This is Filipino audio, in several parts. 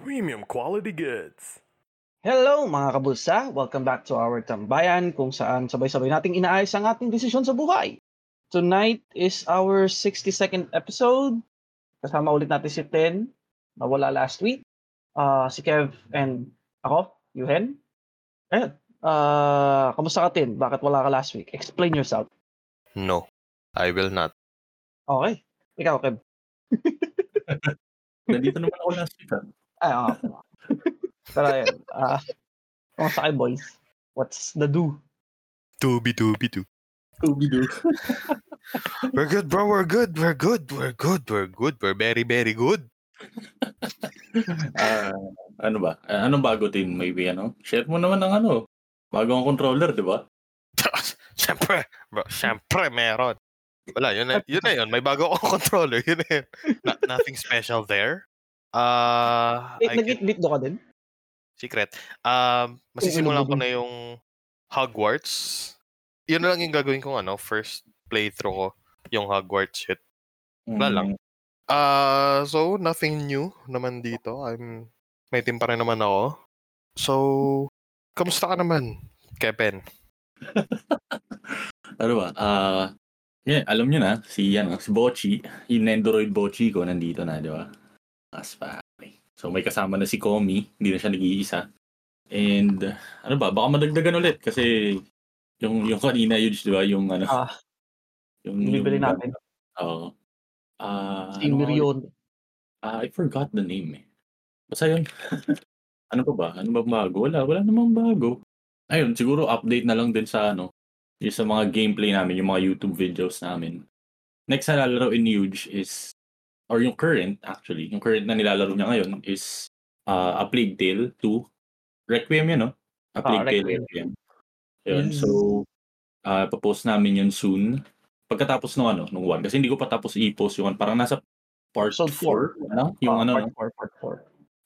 Premium quality goods. Hello mga kabulsa! Welcome back to our tambayan kung saan sabay-sabay nating inaayos ang ating desisyon sa buhay. Tonight is our 62nd episode. Kasama ulit natin si Ten, na wala last week. Uh, si Kev and ako, Yuhen. Ayun. Uh, kamusta ka, Ten? Bakit wala ka last week? Explain yourself. No, I will not. Okay. Ikaw, Kev. Nandito naman ako last week. ah. Ay, oo. Pero ayun. Uh, kamusta kayo, boys? What's the do? Doobie doobie doo. Scooby-Doo. We're good, bro. We're good. We're good. We're good. We're good. We're very, very good. Ah, ano ba? Ah, anong bago din? Maybe ano? Share mo naman ng ano. Bago ang controller, di ba? Siyempre, bro. Siyempre, meron. Wala, yun na yun. Na yun. May bago akong controller. Yun na yun. Na- nothing special there. Uh, Eh, I can- nag-eat ka din? secret. Um, masisimulan ko na yung Hogwarts. Yun na lang yung gagawin kong ano, first playthrough ko. Yung Hogwarts shit. Wala lang. Mm, Uh, so, nothing new naman dito. I'm, may team pa rin naman ako. So, kamusta ka naman, Kevin? Ano ba? Ah, yeah, alam nyo na, si, ano, si Bochi, yung Nendoroid Bochi ko, nandito na, di ba? As pare. So, may kasama na si Komi, hindi na siya nag-iisa. And, ano ba, baka madagdagan ulit kasi yung yung kanina yun, di ba? Yung ano, Ah, yung, yung- natin. Oo. Ah, Si ano? Mirion. Ah, I forgot the name eh. Basta yun. ano pa ba? Ano ba bago? Wala, wala namang bago. Ayun, siguro update na lang din sa ano, yung sa mga gameplay namin, yung mga YouTube videos namin. Next na lalaro in Huge is, or yung current actually, yung current na nilalaro niya ngayon is uh, A Plague Tale 2. Requiem yun, no? A Ah, Plague Tale Requiem. Requiem. Yun, Yes. so, uh, papost namin yun soon. Pagkatapos nung ano, nung 1. Kasi hindi ko pa tapos i-post yung. Parang nasa part Episode 4. Ano? Yung Ah, ano, part 4, part 4.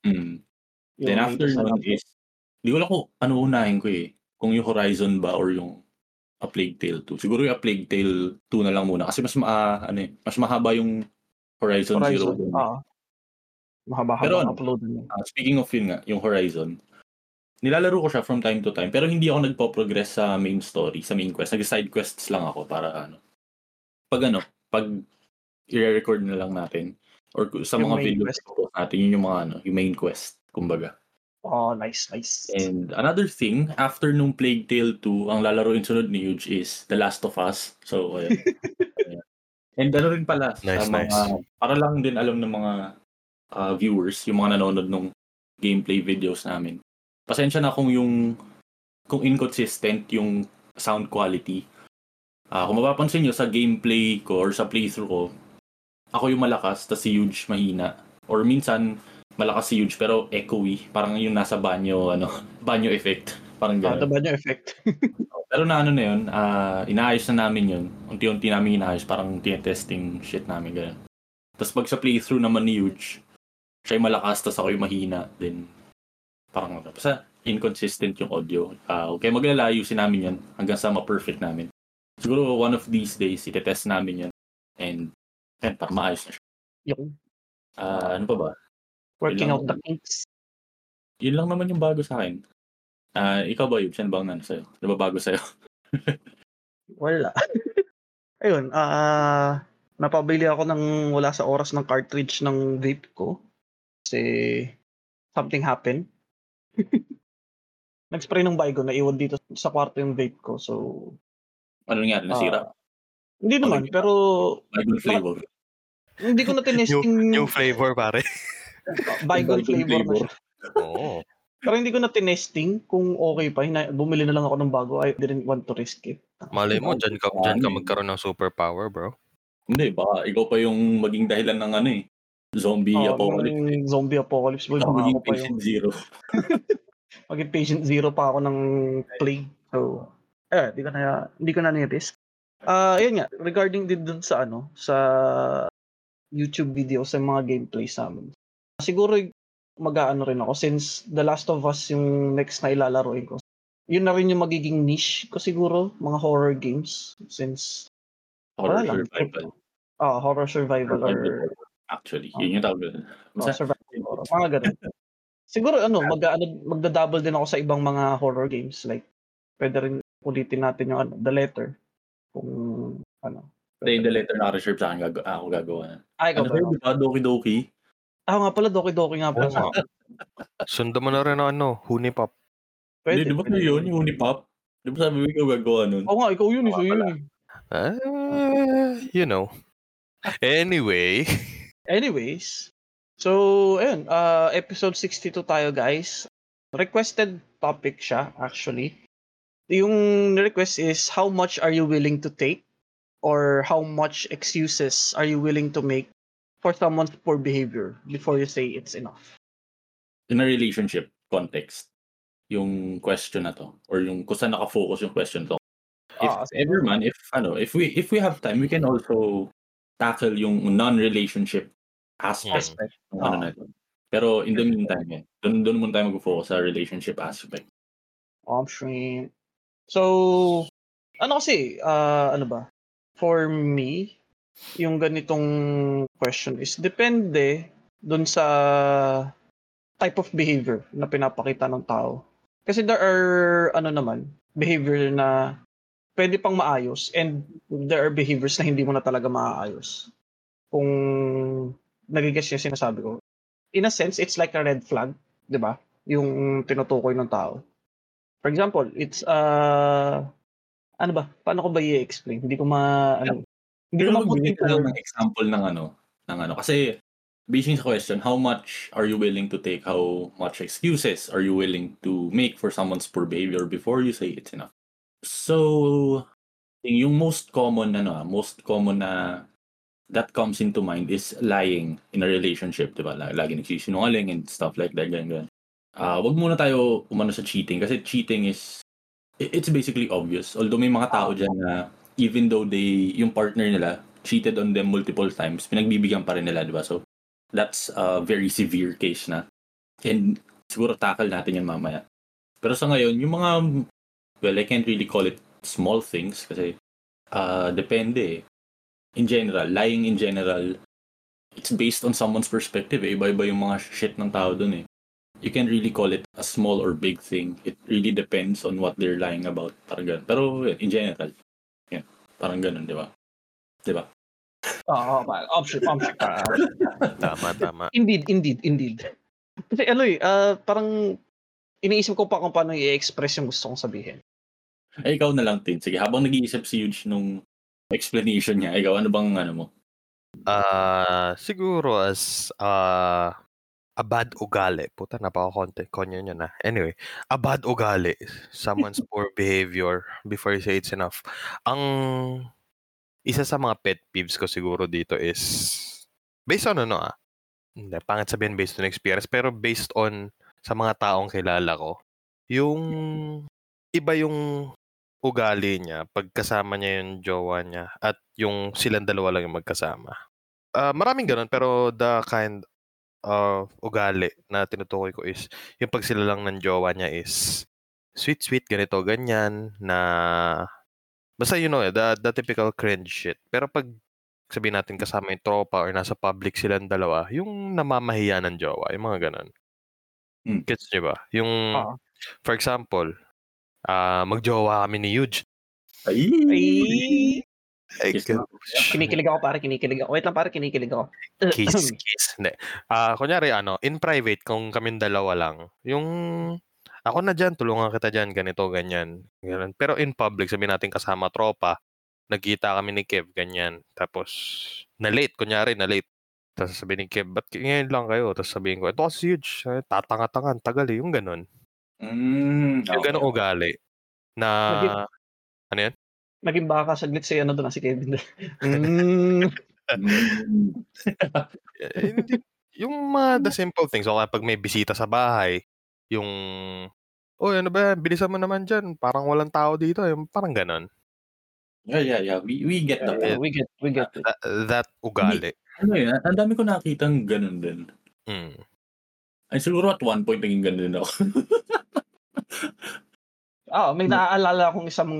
Mm. Then after nun is, di ko lang kung ano unahin ko eh. Kung yung Horizon ba or yung A Plague Tale 2. Siguro yung A Plague Tale 2 na lang muna. Kasi mas, ma, ano eh, mas mahaba yung Horizon, Zero. Horizon. Dawn. Ah. Mahaba-haba Pero ano? upload niya. Ah, speaking of yun nga, yung Horizon, nilalaro ko siya from time to time. Pero hindi ako nagpo-progress sa main story, sa main quest. Nag-side quests lang ako para ano. Pag ano, pag i-record na lang natin or sa Yung mga videos quest. ko natin, yun yung mga ano, yung main quest, kumbaga. Oh, nice, nice. And another thing, after nung Plague Tale 2, ang lalaroin sunod ni Huge is The Last of Us. So, ayun. Ayan. And ano rin pala, Nice, sa mga, nice. para lang din alam ng mga ah, viewers, yung mga nanonood ng gameplay videos namin. Pasensya na kung yung kung inconsistent yung sound quality. Ah, kung mapapansin nyo sa gameplay ko or sa playthrough ko, ako yung malakas, tas si Huge mahina. Or minsan, malakas si Huge pero echoey. Parang yung nasa banyo, ano, banyo effect. Parang Ah, gano'n. ba niyo effect? Pero na ano na yun, ah, inaayos na namin yun. Unti-unti namin inaayos, parang tinetesting shit namin, gano'n. Tapos pag sa playthrough naman ni Huge, siya yung malakas, tapos ako yung mahina. Then, parang ano, basta inconsistent yung audio. Ah, okay, maglalayusin namin yan hanggang sa ma-perfect namin. Siguro one of these days, itetest namin yan. And, yan, para maayos na siya. Yung Ah, ano pa ba? Working Ilang- out the kinks. Yun lang naman yung bago sa akin. Ah, ikaw ba, Yub? Saan bang ano sa'yo? Ano ba bago sa'yo? Wala. Ayun, ah napabili ako ng wala sa oras ng cartridge ng vape ko. Kasi something happened. Nag-spray ng Baygon, naiwan dito sa kwarto yung vape ko. So, Ano nangyari? Nasira? ah, hindi naman, Okay. pero Baygon flavor. hindi ko na New, tinesting new flavor, pare. Baygon flavor na flavor. siya. Oo. Pero hindi ko na tinesting kung okay pa. Hina- bumili na lang ako ng bago. I didn't want to risk it. Malay mo, dyan ka, dyan ka magkaroon ng superpower, bro. Hindi, baka ikaw pa yung maging dahilan ng ano eh. Zombie Oh, apocalypse. ng zombie apocalypse. Boy, baka maging ako pa yung patient zero. maging patient zero pa ako ng plague. So, eh, di ko na, hindi ko na ni-risk. Ah, yun nga, regarding din dun sa ano, sa YouTube videos sa mga gameplays namin. Siguro mag-aano rin ako since The Last of Us yung next na ilalaroin ko. yun na rin yung magiging niche ko siguro, mga horror games. Since, Horror lang. survival. ah horror survival or Actually, yun yung tawag doon. oh, survival horror. Mga ganun. Siguro ano, mag, ano, magda-double din ako sa ibang mga horror games. Like, pwede rin ulitin natin yung ano, The Letter. Kung ano. In the letter naka-reserve sa akin, gag- ako gagawa na. Ay, Ano ba? Doki Doki? Ah, nga pala, Doki Doki nga pala. Oo nga. Sundan mo na rin ang ano, Hunipop. Pwede. Hindi, di ba sa'yo yun, yung Unipop? Di ba sabi mo ikaw gagawa nun? Oo nga, ikaw yun, ikaw yun. eh. Ah, you know. Anyway, Anyways, so, ayun, uh, episode 62 tayo, guys. Requested topic siya, actually. Yung request is, how much are you willing to take? Or how much excuses are you willing to make for someone's poor behavior before you say it's enough? In a relationship context, yung question na to, or yung kung saan nakafocus yung question to. If Ah, ever man, if ano, if we if we have time, we can also tackle yung non-relationship aspect Aspect. ng ano Ah. na ito. Pero in the meantime, eh, doon doon muna tayo mag-focus sa relationship aspect. Shrimp. So, ano kasi, ah, ano ba? For me, yung ganitong question is depende dun sa type of behavior na pinapakita ng tao. Kasi there are, ano naman, behavior na pwede pang maayos and there are behaviors na hindi mo na talaga maaayos. Kung nagigas yung sinasabi ko. In a sense, it's like a red flag, di ba? Yung tinutukoy ng tao. For example, it's uh ano ba? Paano ko ba i-explain? Hindi ko ma ano. Hindi ko magbigay ka ng example ng ano, ng ano. Kasi, basing sa question, how much are you willing to take? How much excuses are you willing to make for someone's poor behavior before you say it's enough? So, yung most common, ano, ah, most common na that comes into mind is lying in a relationship, di ba? Lagi, nagsisinungaling and stuff like that, ganyan, ganyan. Ah, wag muna tayo umano sa cheating kasi cheating is it's basically obvious. Although may mga tao dyan na even though they yung partner nila cheated on them multiple times, pinagbibigyan pa rin nila, di ba? So, that's a very severe case na. And siguro tackle natin yan mamaya. Pero sa ngayon, yung mga, well, I can't really call it small things kasi uh, depende eh. In general, lying in general, it's based on someone's perspective eh. Iba-iba yung mga shit ng tao dun eh. You can really call it a small or big thing. It really depends on what they're lying about. Parang ganun. Pero in general, parang ganun, di ba? Di ba? Oo, oh, option, option. Ah, tama, tama. indeed, indeed, indeed. Kasi ano eh, ah, parang iniisip ko pa kung paano i-express yung gusto kong sabihin. Ay, ikaw na lang, Tin. Sige, habang nag-iisip si Huge nung explanation niya, ikaw, ano bang ano mo? Ah, siguro as ah a bad ugali. Puta, napaka-konti. Konyo nyo na. Anyway, a bad ugali. Someone's poor behavior before you say it's enough. Ang isa sa mga pet peeves ko siguro dito is based on ano ah. Hindi, pangit sabihin based on experience. Pero based on sa mga taong kilala ko, yung iba yung ugali niya pag kasama niya yung jowa niya at yung silang dalawa lang yung magkasama. Ah, maraming ganun pero the kind of ugali na tinutukoy ko is yung pag sila lang ng jowa niya is sweet sweet ganito ganyan na basta you know eh, the, the typical cringe shit. Pero pag sabihin natin kasama yung tropa or nasa public silang dalawa, yung namamahiya ng jowa, yung mga ganun. Hmm. Gets niyo ba? Yung, Oo. for example, ah magjowa kami ni Huge. Ay! Ay, Ay, Kiss kinikilig ako pare, kinikilig ako. Wait lang pare, kinikilig ako. kiss, kiss. Hindi. Ah, kunyari ano, in private kung kaming dalawa lang, yung ako na diyan, tulungan kita diyan, ganito, ganyan. Ganun. Pero in public, sabihin natin kasama tropa, nagkita kami ni Kev, ganyan. Tapos, na late, kunyari, na late. Tapos sabihin ni Kev, ba't ngayon lang kayo? Tapos sabihin ko, ito kasi huge, eh, tatanga-tangan, tagal eh, yung ganun. Mm, Yung okay. ganun ugali. Na, Naging- Naging baka saglit si ano doon, si Kevin. mm, eh, yung mga the simple things, o kaya pag may bisita sa bahay, yung, oh, ano ba yan, bilisan mo naman dyan, parang walang tao dito, yung parang ganun. Yeah, yeah, yeah. We, we get the yeah, we get, we get it. That, that ugali. Ano yun, ang dami ko nakita ng ganun din. Mm. Ay, siguro at one point naging ganun din ako. Ah, may naaalala akong isang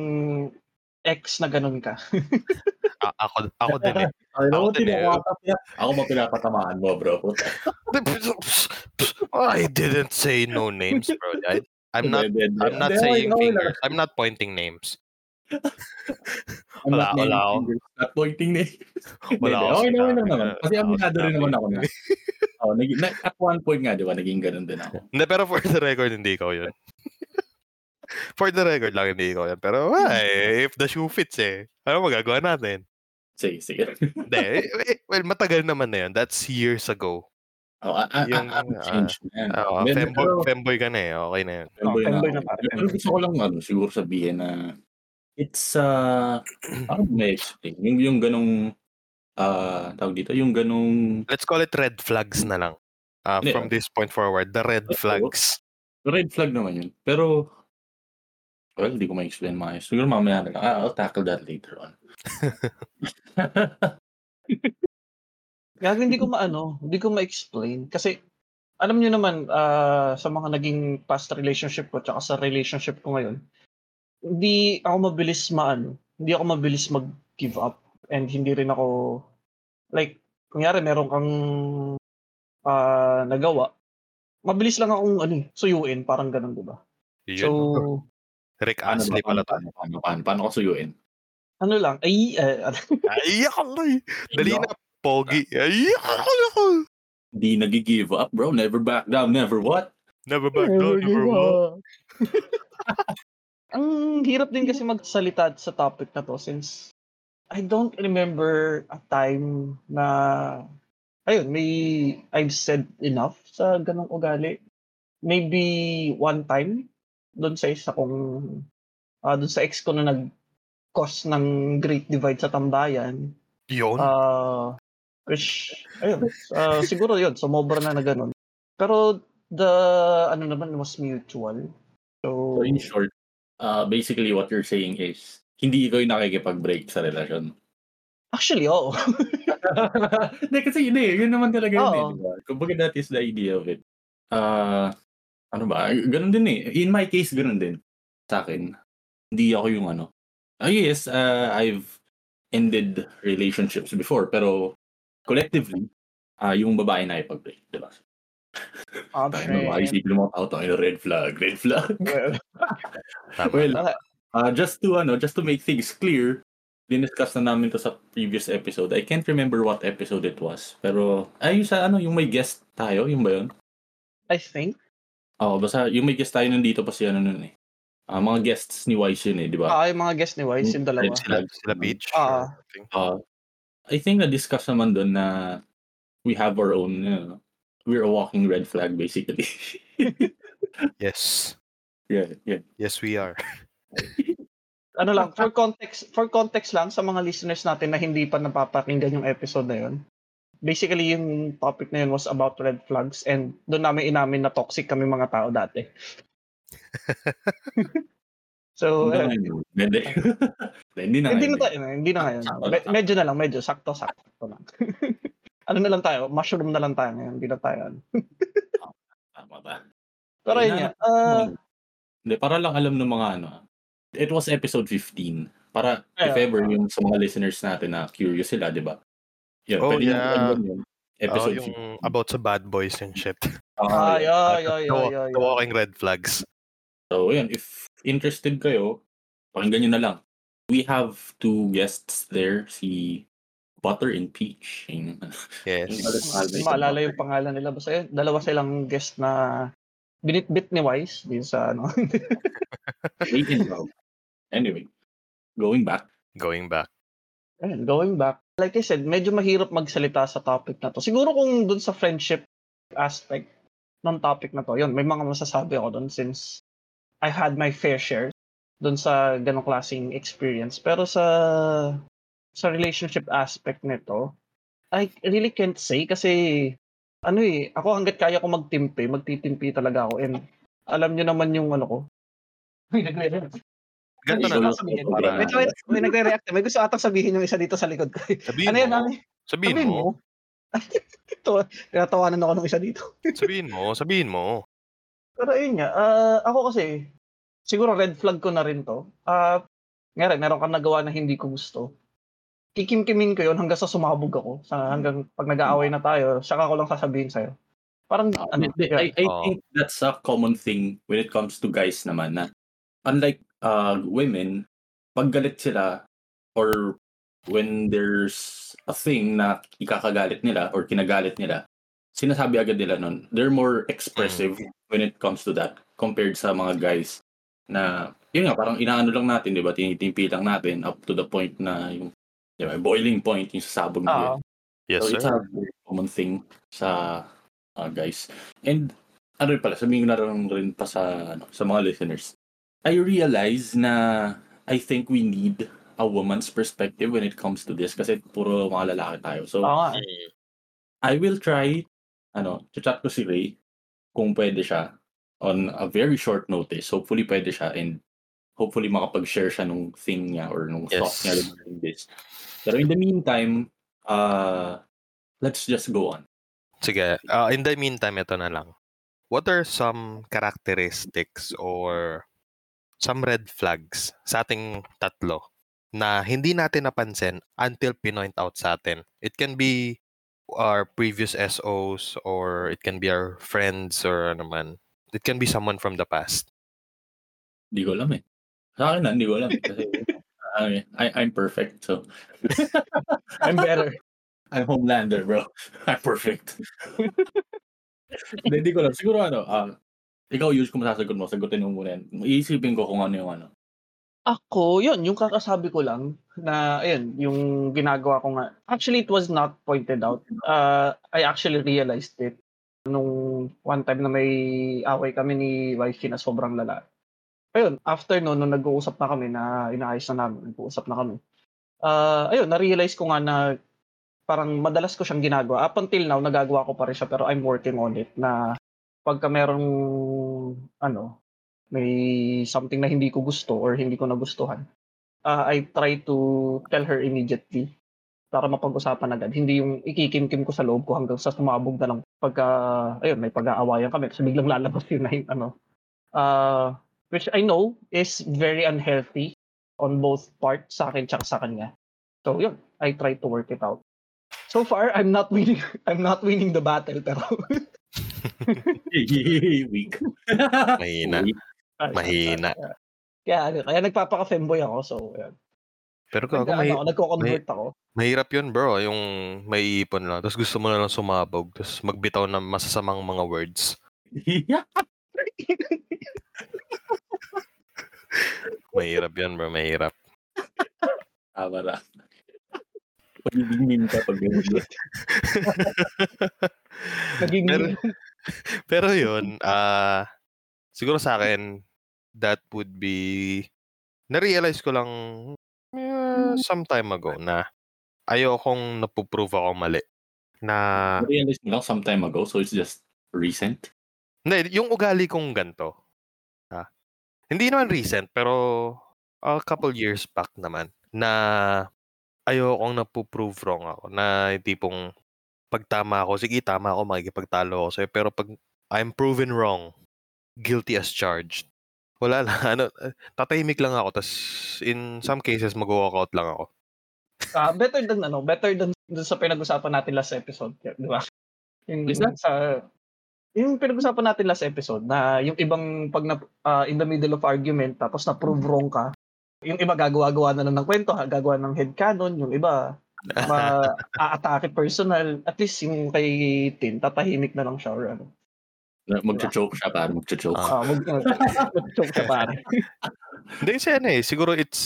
ex na ganun ka. A- ako, ako din eh. Ay, Ako ako, din eh. ako mo pinapatamaan mo, bro. I didn't say no names, bro. I, I'm not. I'm not saying fingers. I'm not pointing names. Wala, not wala ako. Not pointing names. Wala ako Okay naman naman. na- Kasi aminado rin naman ako na. Oh, naging, na, at one point nga, di ba, naging ganun din ako. Hindi, pero for the record, hindi ikaw yun. For the record lang, hindi ikaw yun. Pero, ay, if the shoe fits eh. Ano magagawa natin? Sige, sige. Hindi, eh, eh, well, matagal naman na yun. That's years ago. Oh, I, I, Yung, I, I'm ah, changed, man. Oo, Hindi, femboy, pero- femboy ka na eh. Okay na yun. Femboy Oh, femboy na, na pare, Pero gusto ko lang ano, siguro sabihin na it's uh ano may explain? Yung yung ganong ah tawag dito, yung ganong Let's call it red flags na lang. Uh, from this point forward, the red flags. red flag naman yun. Pero well, hindi ko ma-explain maayos. Siguro mamaya na lang. Ah, I'll tackle that later on. Kaya hindi ko maano, hindi ko ma-explain. Kasi, alam niyo naman, ah, sa mga naging past relationship ko, tsaka sa relationship ko ngayon, hindi ako mabilis maano, hindi ako mabilis mag-give up. And hindi rin ako, like, kunyari meron kang ah, nagawa, mabilis lang akong ano, eh, suyuin, parang ganun, di ba? So, Rick? Astley Paano, pala to. paano, paano, paano, paano ko suyuin? ano lang, ay, eh, Ay, ako eh. Dali na, pogi. Ay, ako. Di nag-give up, bro. Never back down. Never what? Never back down, never what? Ang hirap din kasi magsalita sa topic na to since I don't remember a time na ayun, may I've said enough sa ganong ugali. Maybe one time doon sa isa kong ah doon sa ex ko na nag cause ng great divide sa tambayan. Yun. Ah, which ayun, ah, siguro 'yun, sumobra na na ganun. Pero the ano naman was mutual. So, So in short, uh, basically what you're saying is hindi ikaw yung nakikipag-break sa relasyon. actually, oo. Hindi, kasi hindi. Yun naman talaga yun eh. Oo. Diba? Kumbaga that is the idea of it. Uh, ano ba? Ganun din eh. In my case, ganun din. Sa akin. Hindi ako yung ano. Ah, yes, uh, I've ended relationships before. Pero collectively, ah yung babae na ipag-break. Diba? Ah, Tayo mga isipin mo, tao tayo red flag, red flag. Well, Okay. uh, just to ano, just to make things clear, diniscuss na namin to sa previous episode. I can't remember what episode it was. Pero, ay, yung sa ano, yung may guest tayo, yung ba yun? I think. Oo, basta yung may guest tayo nandito pa si ano nun eh. Ah, mga guests ni Wise yun eh, di ba? Ah, yung mga guest ni Wise, yung dalawa. Sila, sila Peach. Ah. Uh, I think na-discuss naman doon na we have our own, you know, we're a walking red flag basically. Yes. yeah, yeah. Yes, we are. Ano lang, for context, for context lang sa mga listeners natin na hindi pa napapakinggan yung episode na yun. Basically, yung topic na yun was about red flags and doon namin inamin na toxic kami mga tao dati. so. Hindi. Hindi na hindi na ngayon. tayo, hindi na ngayon. Sakto Me- sakto. medyo na lang, medyo sakto-sakto lang. ano na lang tayo, mushroom na lang tayo ngayon, hindi na tayo. ano. Tama ba? Pero yun nga, ah, Hindi, para lang alam ng mga ano. It was episode 15. Para if ever yung sa mga listeners natin na curious sila, di ba? Yun, Oh, pwede yeah. yun. Oh, Episode yung about sa bad boys and shit. 15. Ah, ay, yeah. ay, ay, ay, the walking red flags. So, yun. If interested kayo, pakinggan nyo na lang. We have two guests there, si Butter and Peach. Yung- Yes. Hindi maalala yung pangalan nila. Basta yun, dalawa silang guest na binitbit ni Wise din sa ano. Anyway, going back. Going back. Ayun, going back. Like I said, medyo mahirap magsalita sa topic na to. Siguro kung dun sa friendship aspect ng topic na to, yun, may mga masasabi ako dun since I had my fair share dun sa ganong klaseng experience. Pero sa sa relationship aspect nito, I really can't say kasi ano eh, ako hanggat kaya ko magtimpi, magtitimpi talaga ako and alam niyo naman yung ano ko. Ganito na lang. sabihin. Para- May, nagre-react. May gusto atang sabihin yung isa dito sa likod ko. Sabihin ano yan, mo. Ami? Sabihin Sabihin mo. mo. Ito, tinatawanan ako ng isa dito. Sabihin mo. Sabihin mo. Pero ayun nga, ah, ako kasi, siguro red flag ko na rin to. Ah, nga rin, meron kang nagawa na hindi ko gusto. Kikimkimin ko yun hanggang sa sumabog ako. Sa hanggang pag nag-aaway na tayo, saka ko lang sasabihin sa'yo. Parang, ano, Hindi, yeah. I, I Oo. think that's a common thing when it comes to guys naman na unlike uh, women, pag galit sila or when there's a thing na ikakagalit nila or kinagalit nila, sinasabi agad nila nun. They're more expressive when it comes to that compared sa mga guys na yun nga, parang inaano lang natin, di ba? Tinitimpi lang natin up to the point na yung di ba, boiling point, yung sasabog yun. Yes, so it's sir. a very common thing sa uh, guys. And ano rin pala, sabihin ko na rin, rin pa sa, ano, sa mga listeners. I realize na I think we need a woman's perspective when it comes to this kasi puro mga lalaki tayo. So. Mm. I will try, ano, chat ko si Ray kung pwede siya on a very short notice. Hopefully pwede siya and hopefully makapag-share siya nung thing niya or nung thought Yes. niya regarding this. Pero in the meantime, uh, let's just go on. Sige, uh, in the meantime, ito na lang. What are some characteristics or some red flags sa ating tatlo na hindi natin napansin until pinoint out sa atin? It can be our previous SOs or it can be our friends or ano man. It can be someone from the past. Hindi ko alam eh. Sa akin na, hindi ko alam. Kasi, I, I'm perfect, so. I'm better. I'm Homelander, bro. I'm perfect. Hindi, ko alam. Siguro ano, ah, ikaw, use kung masasagot mo, sagutin mo muna yan. Iisipin ko kung ano yung ano. Ako, yun, yung kakasabi ko lang na, ayun, yung ginagawa ko nga. Actually, it was not pointed out. Uh, I actually realized it nung one time na may away kami ni wifey na sobrang lala. Ayun, after no, nung nag-uusap na kami na inaayos na namin, nag-uusap na kami. Uh, ayun, na-realize ko nga na parang madalas ko siyang ginagawa. Up until now, nagagawa ko pa rin siya pero I'm working on it na pagka merong ano, may something na hindi ko gusto or hindi ko nagustuhan, uh, I try to tell her immediately para mapag-usapan agad. Hindi yung ikikimkim ko sa loob ko hanggang sa sumabog na lang pagka, ayun, may pag-aawayan kami. So biglang lalabas yun na yung ano. Uh, which I know is very unhealthy on both parts sa akin tsaka sa kanya. So yun, I try to work it out. So far, I'm not winning. I'm not winning the battle pero Weak. Mahina. Mahina. Kaya, ano, kaya nagpapaka-femboy ako. So, yan. Pero kung may, ano, nagko-convert ako. mahirap yun bro, yung may ipon lang. Tapos gusto mo na lang sumabog. Tapos magbitaw ng masasamang mga words. Mahirap yun bro, mahirap. Tama na. Pagiging ka pag ganun. Naging Pero- yun, ah siguro sa akin, that would be, na-realize ko lang eh, some time ago na ayokong napuprove ako mali. Na, Realize mo lang some time ago, so it's just recent. hindi, yung ugali kong ganto. Ah, hindi naman recent, pero a couple years back naman, na ayokong napuprove wrong ako. Na tipong, pag tama ako, sige tama ako, makikipagtalo ako sa'yo. Pero pag I'm proven wrong, guilty as charged. Wala lang, ano, tatahimik lang ako. tas in some cases, mag-walkout lang ako. ah, better than ano, better than dun sa pinag-usapan natin last episode, di ba? Yung Is that- sa yung pinag-usapan natin last episode na yung ibang pag na, ah, in the middle of argument tapos na prove wrong ka, yung iba gagawa-gawa na lang ng kwento, ha, gagawa ng headcanon, yung iba ma-aatake personal, at least yung kay Tin, tatahimik na lang siya or ano. Magcha-choke siya, para magcha-choke. Ah. Ah, mag, mag-choke siya pare. Hindi kasi ano eh, siguro it's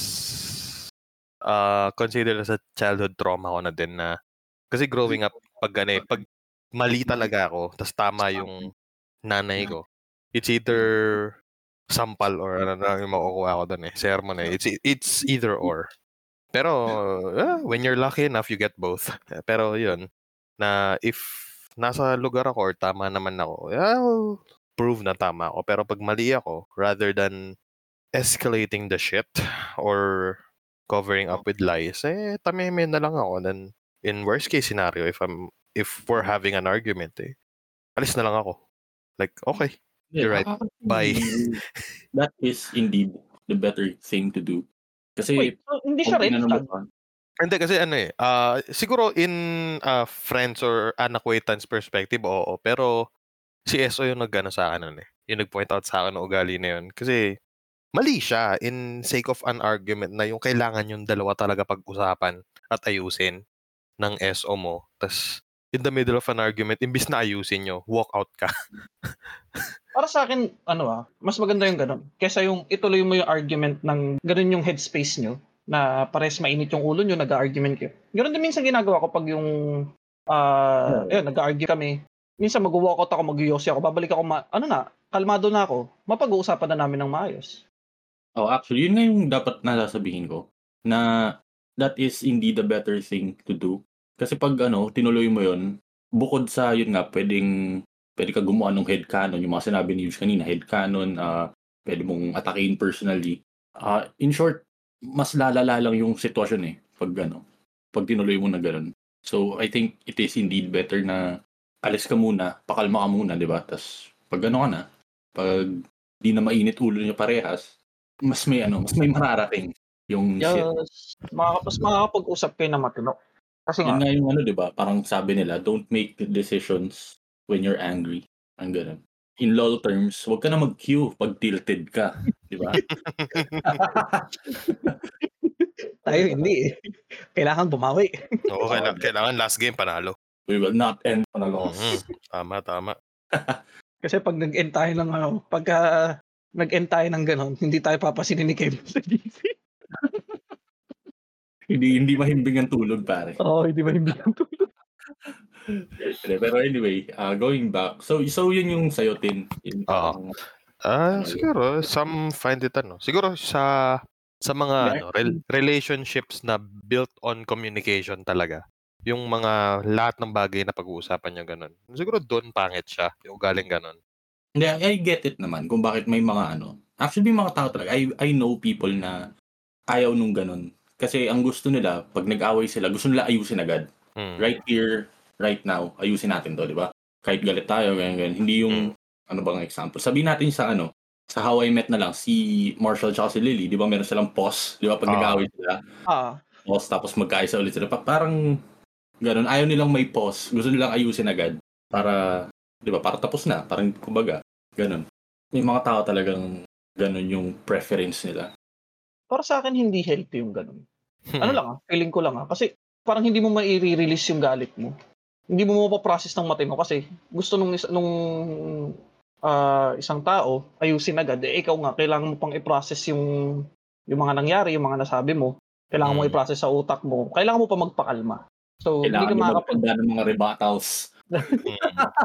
uh, considered as a childhood trauma ko na din na kasi growing up, pag ano eh, pag mali talaga ako, tas tama yung nanay ko, it's either sampal or ano na yung makukuha ko doon eh. Sermon eh. It's, it's either or. Pero, ah, when you're lucky enough, you get both. Pero yun, na if nasa lugar ako or tama naman ako, I'll prove na tama ako. Pero pag mali ako, rather than escalating the shit or covering up with lies, eh, tameme na lang ako. Then, in worst case scenario, if I'm, if we're having an argument, eh, alis na lang ako. Like, okay, You're right. Bye. That is indeed the better thing to do. Kasi Wait, so hindi siya red flag? pa- Hindi kasi ano eh, ah, siguro in ah, friends or an acquaintance perspective, oo. Pero si SO yung nagano sa akin nun eh. Yung nag-point out sa akin ng ugali na yun. Kasi mali siya in sake of an argument na yung kailangan yung dalawa talaga pag-usapan at ayusin ng SO mo. Tapos in the middle of an argument, imbis na ayusin nyo, walk out ka. Para sa akin, ano ah, mas maganda yung ganun. Kesa yung ituloy mo yung argument ng ganun yung headspace nyo na pares mainit yung ulo nyo, nag-argument kayo. Ganun din minsan ginagawa ko pag yung ah, ayun, nag-argue kami. Minsan mag-walkout ako, mag-yosi ako, babalik ako, ma- ano na, kalmado na ako, mapag-uusapan na namin ng maayos. Oh, actually, yun nga yung dapat nasasabihin ko. Na that is indeed the better thing to do. Kasi pag ano, tinuloy mo yun, bukod sa yun nga, pwedeng pwede ka gumawa ng headcanon, yung mga sinabi ni Yus kanina, headcanon, uh, pwede mong atakin personally. Ah, in short, mas lalala lang yung sitwasyon eh, pag ano, pag tinuloy mo na ganun. So, I think it is indeed better na alis ka muna, pakalma ka muna, di ba? Tapos, pag ano ka na, pag di na mainit ulo niyo parehas, mas may ano, mas may mararating yung shit. Yes, makaka- mas makakapag-usap kayo na matino. Kasi Yun nga, nga yung ano, di ba? Parang sabi nila, don't make decisions when you're angry. Ang ganun. In LOL terms, huwag ka na mag-queue pag tilted ka. Di ba? tayo hindi eh. Kailangan bumawi. Oo, kailangan, kailangan last game panalo. We will not end on a loss. Mhm. Tama, tama. Kasi pag nag-end tayo ng ano, pagka nag-end tayo ng ganon, hindi tayo papasinin ni Kevin sa GC. Hindi hindi mahimbing ang tulog, pare. Oo, hindi hindi ang tulog? Pero anyway, uh, going back. So, so yun yung sa'yo, Tin. Ah, Ano siguro some find it ano. Siguro sa sa mga Yeah. ano, rel- relationships na built on communication talaga. Yung mga lahat ng bagay na pag-uusapan niyo ganun. Siguro doon pangit siya, yung ugaling ganun. Hindi, I get it naman kung bakit may mga ano. Actually, may mga tao talaga. I, I know people na ayaw nung ganun. Kasi ang gusto nila, pag nag-away sila, gusto nila ayusin agad. Hmm. Right here, right now, ayusin natin to, di ba? Kahit galit tayo, ganyan, ganyan. Hindi yung, ano bang example. Sabihin natin sa ano, sa How I Met na lang, si Marshall tsaka si Lily, di ba meron silang pause, di ba? Pag Ah. nag-away sila, Ah, pause, tapos magkaisa ulit sila. Pa- parang, ganun, ayaw nilang may pause. Gusto nilang ayusin agad. Para, di ba, para tapos na. Parang, kumbaga, ganun. May mga tao talagang ganun yung preference nila. Para sa akin hindi healthy yung ganon. Hmm. Ano lang ah, feeling ko lang ah. Kasi parang hindi mo mai-release yung galit mo. Hindi mo mapaprocess ng matino kasi gusto nung, isa, nung ah, isang tao ayusin agad. Eh, ikaw nga, kailangan mo pang i-process yung, yung mga nangyari, yung mga nasabi mo. Kailangan mo Mm. i-process sa utak mo. Kailangan mo pa magpakalma. So, hindi Kailangan ka mo makakapag magpanda ng mga rebuttals.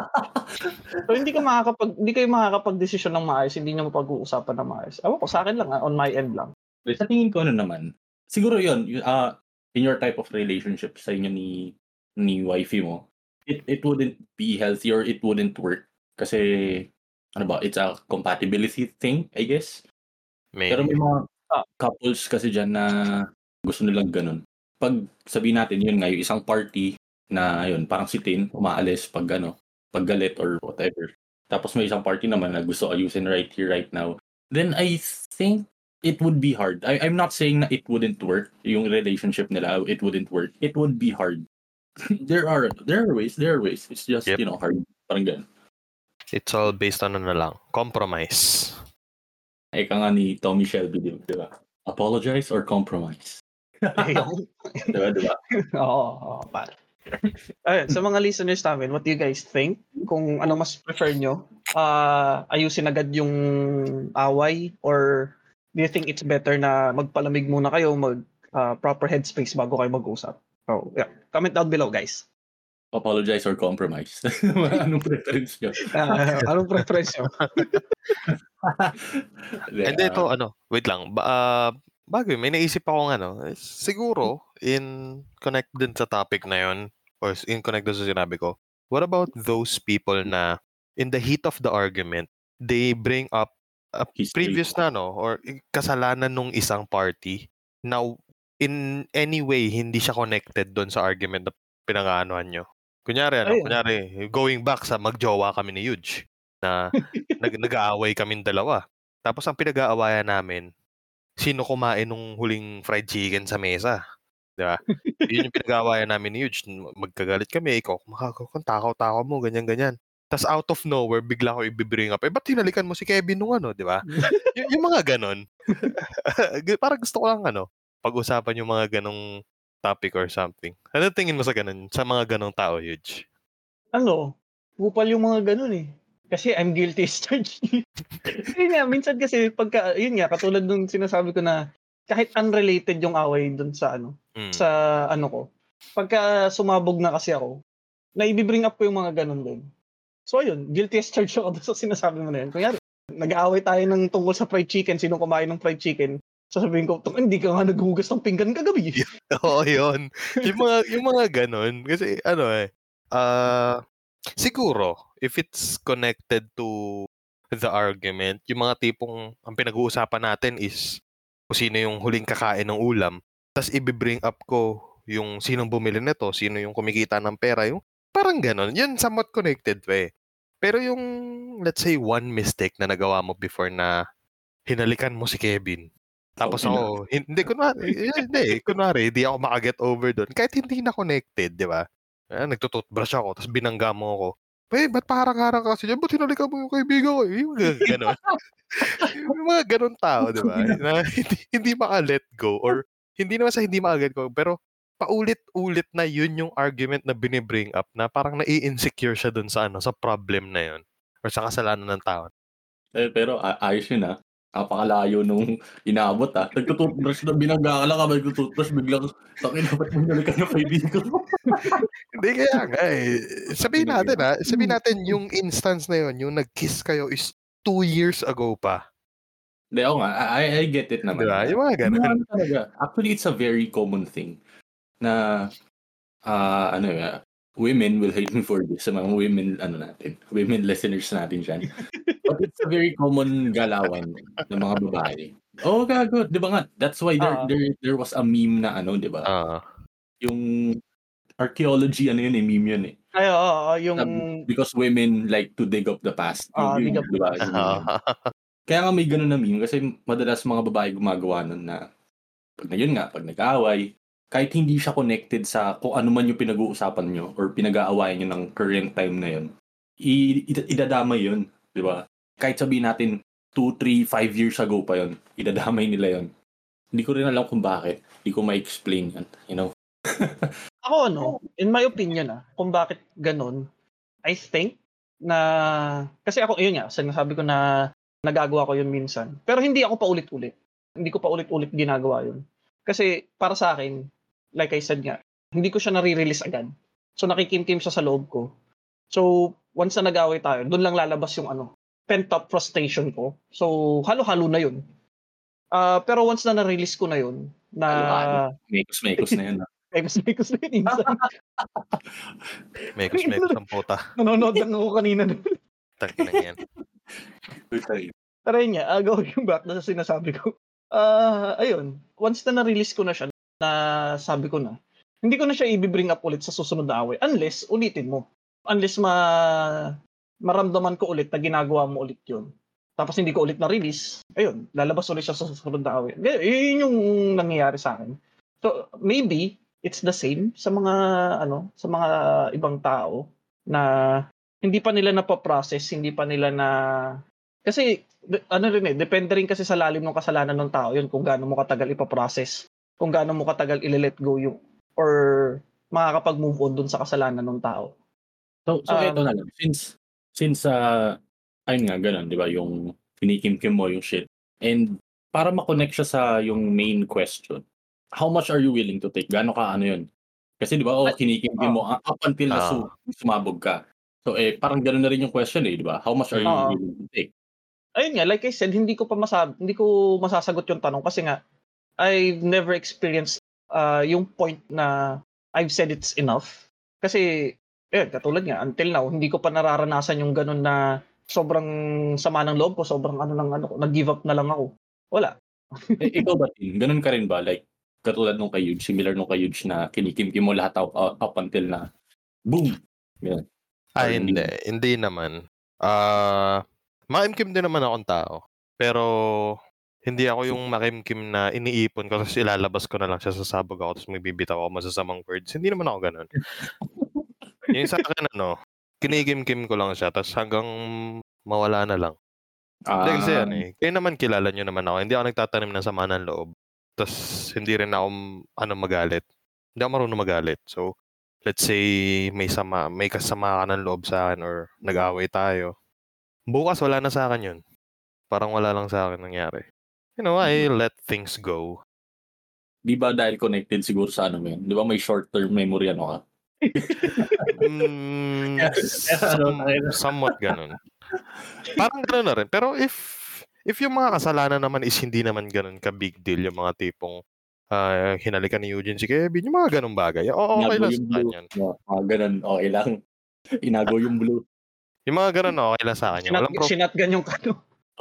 So hindi ka makakapag hindi kayo makakapag-desisyon ng maayos, hindi niyo mapag-uusapan ng maayos. Ewan ko, sa akin lang, ah, on my end lang. Sa tingin ko ano naman, siguro yun, ah in your type of relationship sa inyo ni ni wifey mo, it it wouldn't be healthy or it wouldn't work. Kasi, ano ba, it's a compatibility thing, I guess. May, Pero may mga Ah. couples kasi dyan na gusto nilang ganun. Pag sabihin natin yun nga, yung isang party na yun, parang si Tin, umaalis pag ano, pag galit or whatever. Tapos may isang party naman na gusto ayusin right here, right now. Then I think it would be hard. I, I'm not saying na it wouldn't work, yung relationship nila, it wouldn't work. It would be hard. there are there are ways, there are ways. It's just, Yep. you know, hard. Parang ganun. it's all based on ano na lang, compromise. Ika nga ni Tommy Shelby, di di ba? Apologize or compromise? Ayun. Di ba, di ba? Oo, oo, pare. Ayun, sa mga listeners namin, what do you guys think? Kung ano mas prefer nyo? Ah, ayusin agad yung away or do you think it's better na magpalamig muna kayo, mag ah, proper headspace bago kayo mag-usap? So, yeah. Comment down below, guys. apologize or compromise. Anong preference nyo? Ah, anong preference nyo? And then ito, ano, wait lang, ba, ah, bago may naisip akong ano, eh, siguro, in connect din sa topic na yun, or in connect din sa sinabi ko, what about those people na, in the heat of the argument, they bring up a History. previous na, no, or kasalanan nung isang party, now, in any way, hindi siya connected doon sa argument na pinangaanuhan nyo. Kunyari, ano, Ayun. kunyari, going back sa magjowa kami ni Yuj. na nag nag-aaway kaming dalawa. Tapos ang pinag-aawayan namin, sino kumain nung huling fried chicken sa mesa, 'di ba? Yun yung pinag-aawayan namin ni Huge, magkagalit kami, ikaw kang takaw-takaw mo, ganyan, ganyan. Tas out of nowhere, bigla ko ibi-bring up, "Eh, ba't hinalikan mo si Kevin nung ano?" 'Di ba? Yu yung mga gano'n. Parang gusto ko lang ano, pag-usapan yung mga gano'ng topic or something. Ano tingin mo sa gano'n, sa mga gano'ng tao, Huge? Ano, kupal yung mga gano'n, eh. Kasi I'm guilty as charged. Yun nga, minsan kasi pagka yun nga, katulad nung sinasabi ko na kahit unrelated yung away dun sa ano, Hmm. sa ano ko, pagka sumabog na kasi ako, naibi-bring up ko yung mga gano'n din. So ayun, guilty as charged ako sa sinasabi mo na yun. Kunyari, nag-aaway tayo ng tungkol sa fried chicken, sino kumain ng fried chicken, sasabihin ko, "Tang, hindi ka nga naghuhugas ng pinggan kagabi." Oo, yun. Yung mga yung mga gano'n kasi ano, eh, ah, siguro if it's connected to the argument, yung mga tipong ang pinag-uusapan natin is kung sino yung huling kakain ng ulam, ta's ibi-bring up ko yung sinong bumili nito, sino yung kumikita ng pera, yung parang gano'n. Yun somewhat connected pa, eh. Pero yung let's say one mistake na nagawa mo before na hinalikan mo si Kevin, tapos Okay na. ako, hindi kunwari, hindi, kunwari, hindi ako maka-get over do'n. Kahit hindi na connected, 'di ba? Ah, nagto-toothbrush ako tapos binangga mo ako. "Eh, ba't parang-harang ka kasi diyan? Ba't hinalikan mo yung kaibigan ko?" Yung mga gano'n. yung mga gano'ng tao, 'di ba? Na hindi hindi maka-let go or hindi naman sa hindi maka-get go, pero paulit-ulit na yun yung argument na bini-bring up na parang nai-insecure siya do'n sa ano, sa problem na yun or sa kasalanan ng tao. Eh, pero a ayos yun, ah. Napakalayo nung inabot, ah. Nagto-toothbrush na binangga ka lang habang nagto-toothbrush biglang, "Tangina, ba't mo hinalikan yung kaibigan ko?" Hindi, kaya nga, eh. Sabihin natin, ah, sabihin natin yung instance na yun, yung nag-kiss kayo is 2 years ago pa. Hindi, oo nga, I I get it naman. ba? Yung mga talaga, actually it's a very common thing na, ah, ano, ah, women will hate me for this, sa mga women ano natin, women listeners natin diyan. But it's a very common galawan ng mga babae. Oo, gago, 'di ba nga, that's why there Oo. there there was a meme na ano, 'di ba? Oo. Yung archaeology ano yun, eh, meme yun, eh. Ay, oo, oo, yung Um, because women like to dig up the past. Ah, Yung- dig up di ba? Yung- Oo. Kaya nga may gano'n na meme kasi madalas mga babae gumagawa nun na pag na yun nga, pag nag-aaway, kahit hindi siya connected sa kung ano man yung pinag-uusapan nyo or pinag-aawayan nyo ng current time na yun, i- ida- idadamay yun, di ba? Kahit sabihin natin 2, 3, 5 years ago pa yun, idadamay nila yun. Hindi ko rin alam kung bakit. Hindi ko ma-explain yan, you know? Ako ano, in my opinion ah, kung bakit ganun, I think na kasi ako yun nga, sinasabi ko na nagagawa ko yun minsan. Pero hindi ako paulit-ulit. Hindi ko paulit-ulit ginagawa yun. Kasi para sa akin, like I said nga, hindi ko siya nare-release agad. So nakikimkim siya sa loob ko. So once na nag-away tayo, doon lang lalabas yung ano, pent-up frustration ko. So halo-halo na yun. Ah, pero once na na-release ko na yun, na. Mekos-mekos na yun. ah. mekos-mekos na yun minsan. Mekos, mekos ang puta. Nanonood lang ako kanina. doon. Tangina yan. Pero yun nga, uh, going back na sa sinasabi ko. Ah, ayun. Once na na-release ko na siya, na sabi ko na, hindi ko na siya i-bring up ulit sa susunod na away unless ulitin mo. Unless ma maramdaman ko ulit na ginagawa mo ulit yun. Tapos hindi ko ulit na-release, ayun, lalabas ulit siya sa susunod na away. Yun yung nangyayari sa akin. So, maybe, it's the same sa mga, ano, sa mga ibang tao na hindi pa nila napaprocess, hindi pa nila na kasi ano rin eh, depende rin kasi sa lalim ng kasalanan ng tao yun kung gaano mo katagal ipaprocess, kung gaano mo katagal i-let go yung or makakapag-move on dun sa kasalanan ng tao. So, so Um, eto na lang. Since, since, uh, ayun nga, ganun, di ba, yung kinikimkim mo yung shit. And para makonect siya sa yung main question, how much are you willing to take? Gaano ka, ano yun? Kasi di ba, oh, kinikim mo uh, up until na su- sumabog ka. So, eh, parang ganun na rin yung question eh, di ba? How much are you Oo. willing to take? Ayun nga, like I said, hindi ko pa masab hindi ko masasagot yung tanong kasi nga I've never experienced uh, yung point na I've said it's enough. Kasi eh katulad nga until now hindi ko pa nararanasan yung ganun na sobrang sama ng loob ko, sobrang ano lang ano, ko, nag-give up na lang ako. Wala. eh, ikaw ba, Tin? Ganun ka rin ba? Like, katulad nung kay Yuge, similar nung kay Yuge na kinikimkim mo lahat up, up until na boom! Ah, Or hindi. Hindi naman. Ah, makimkim din naman akong tao. Pero hindi ako yung makimkim na iniipon ko tapos ilalabas ko na lang siya sa sabog ako tapos magbibitaw ako masasamang words. Hindi naman ako ganun. yung sa akin ano, kinikimkim ko lang siya tapos hanggang mawala na lang. Ah, Hindi kasi yan eh. Kayo naman kilala nyo naman ako. Hindi ako nagtatanim ng sama ng loob. Tapos hindi rin ako ano magalit. Hindi ako marunong magalit. So, let's say may sama, may kasama ka ng loob sa akin or nag-away tayo. Bukas wala na sa akin yun. Parang wala lang sa akin nangyari. You know, I let things go. Di ba dahil connected siguro sa ano mo yun? Di ba may short-term memory ano ka? Mm, Ano, some- somewhat ganun. Parang ganun na rin. Pero if if yung mga kasalanan naman is hindi naman ganun ka big deal, yung mga tipong ah, hinalikan ni Eugene si Kevin, yung mga ganung bagay, oo, okay Inago lang yung sa akin yun. Mga ganun, okay lang. Inago yung blue. Yung mga ganun, okay lang sa akin. Sinat, Walang pro- sinatgan yung kano.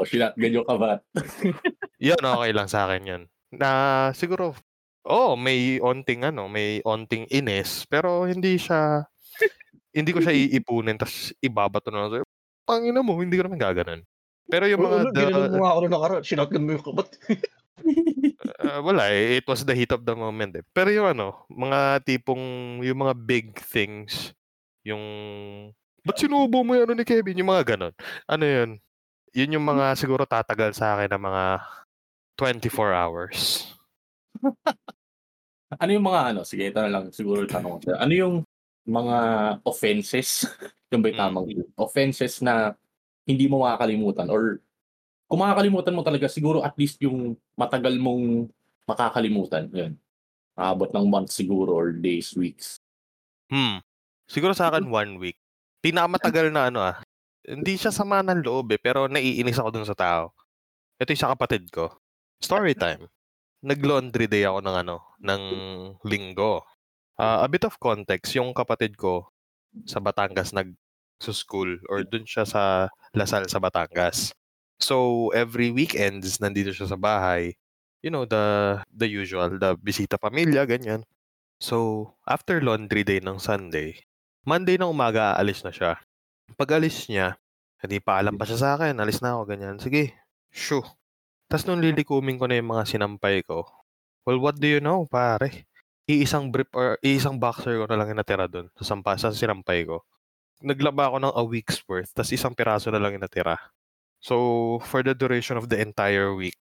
O, sinatgan yung kabat. yun, okay lang sa akin yun. Na siguro, oh, may onting ano, may onting inis, pero hindi siya, hindi ko siya iipunin, tapos ibabato na lang. Pangina mo, hindi ko naman gaganon. Pero yung mga, the- ginanong mo nga ako nung nakaraan. Sinatgan mo yung kabat. Ah, wala eh. It was the heat of the moment eh. Pero yung ano, mga tipong, yung mga big things, yung, ba't sinubo mo yung ano ni Kevin? Yung mga ganon. Ano yun? Yun yung mga siguro tatagal sa akin ng mga 24 hours. Ano yung mga ano? Sige, ito na lang siguro tanong ko. Ano yung mga offenses? yung ba yung Mm. tamang offenses na hindi mo makakalimutan or kung makakalimutan mo talaga siguro at least yung matagal mong makakalimutan. Yun. Aabot ng months siguro or days, weeks. Hmm. Siguro sa akin one week. Pinakamatagal na ano ah. Hindi siya sama ng loob eh, pero naiinis ako dun sa tao. Ito yung sa kapatid ko. Story time. Nag-laundry day ako ng ano, ng linggo. Ah, a bit of context, yung kapatid ko sa Batangas nag school or dun siya sa Lasal sa Batangas. So, every weekends, nandito siya sa bahay. You know, the the usual, the bisita pamilya, ganyan. So, after laundry day ng Sunday, Monday ng umaga aalis na siya. Pag alis niya, hindi pa alam pa siya sa akin, alis na ako, ganyan. Sige, shoo. Tapos nung lilikumin ko na yung mga sinampay ko, well, what do you know, pare? Iisang brief or iisang boxer ko na lang yung natira doon sa, sampa, sa sinampay ko. Naglaba ako ng a week's worth, tapos isang piraso na lang yung natira. So, for the duration of the entire week,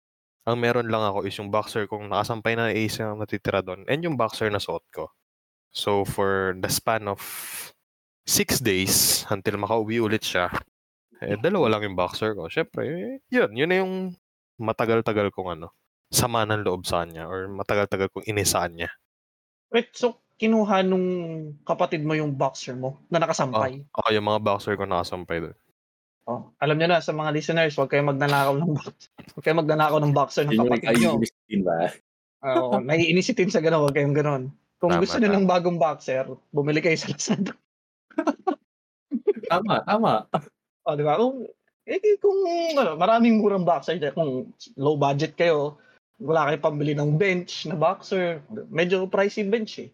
ang meron lang ako is yung boxer kong nakasampay na isang natitira doon and yung boxer na suot ko. So, for the span of six days until makauwi ulit siya, eh, dalawa lang yung boxer ko. Siyempre, eh, yun. Yun na yung matagal-tagal kong ano, sama ng loob sa kanya or matagal-tagal kong inisaan niya. Wait, so kinuha nung kapatid mo yung boxer mo na nakasampay? Ako yung mga boxer ko nakasampay doon. Oh. Alam nyo na, sa mga listeners, huwag kayong magnanakaw ng boxer. Huwag kayong magnanakaw ng boxer ng kapatid nyo. nag-iinis din ba? Oo, naiinisitin sa gano'n, huwag kayong gano'n. Kung Tama, gusto nyo ng bagong boxer, bumili kayo sa Lazada. Tama, tama. O, di ba? Kung, eh, kung ano, maraming murang boxer, dyan, kung low budget kayo, wala kayo pambili ng bench na boxer, medyo pricey bench eh.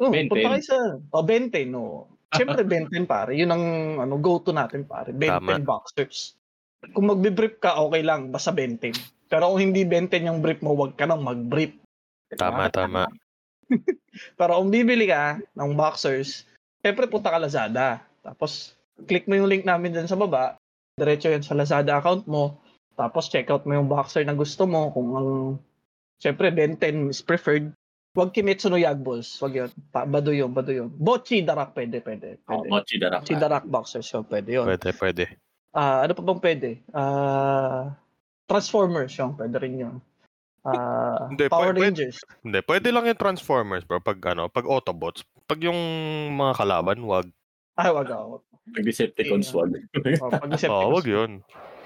Oh, Benten. punta kayo sa, o, Benten, no. Siyempre, Benten, pare. Yun ang ano, go-to natin, pare. Benten boxers. Kung magbe-brief ka, okay lang, basta Benten. Pero kung hindi Benten yung brief mo, wag ka nang mag-brief. Tama, tama. Pero kung bibili ka ng boxers, syempre punta ka Lazada. Tapos, click mo yung link namin dyan sa baba. Diretso yan sa Lazada account mo. Tapos, check out mo yung boxer na gusto mo. Kung ang, syempre, Ben 10 is preferred. Huwag Kimetsu no Yagballs. Huwag yun. Pa, bado yun, bado yun. Bochi Darak, pwede, pwede. Oh, pwede. Mochi Darak. Bochi Darak boxers, yun, pwede yun. Pwede, pwede. Ah, ano pa bang pwede? Ah, Transformers, yun, pwede rin yun. Ah, Hindi, Power pwede- Rangers. Hindi, pwede lang yung Transformers, bro. Pag ano, pag Autobots. Pag yung mga kalaban, wag. Ay, wag ako. Nag-Decepticons wag. Oh, pag Oo, wag yun.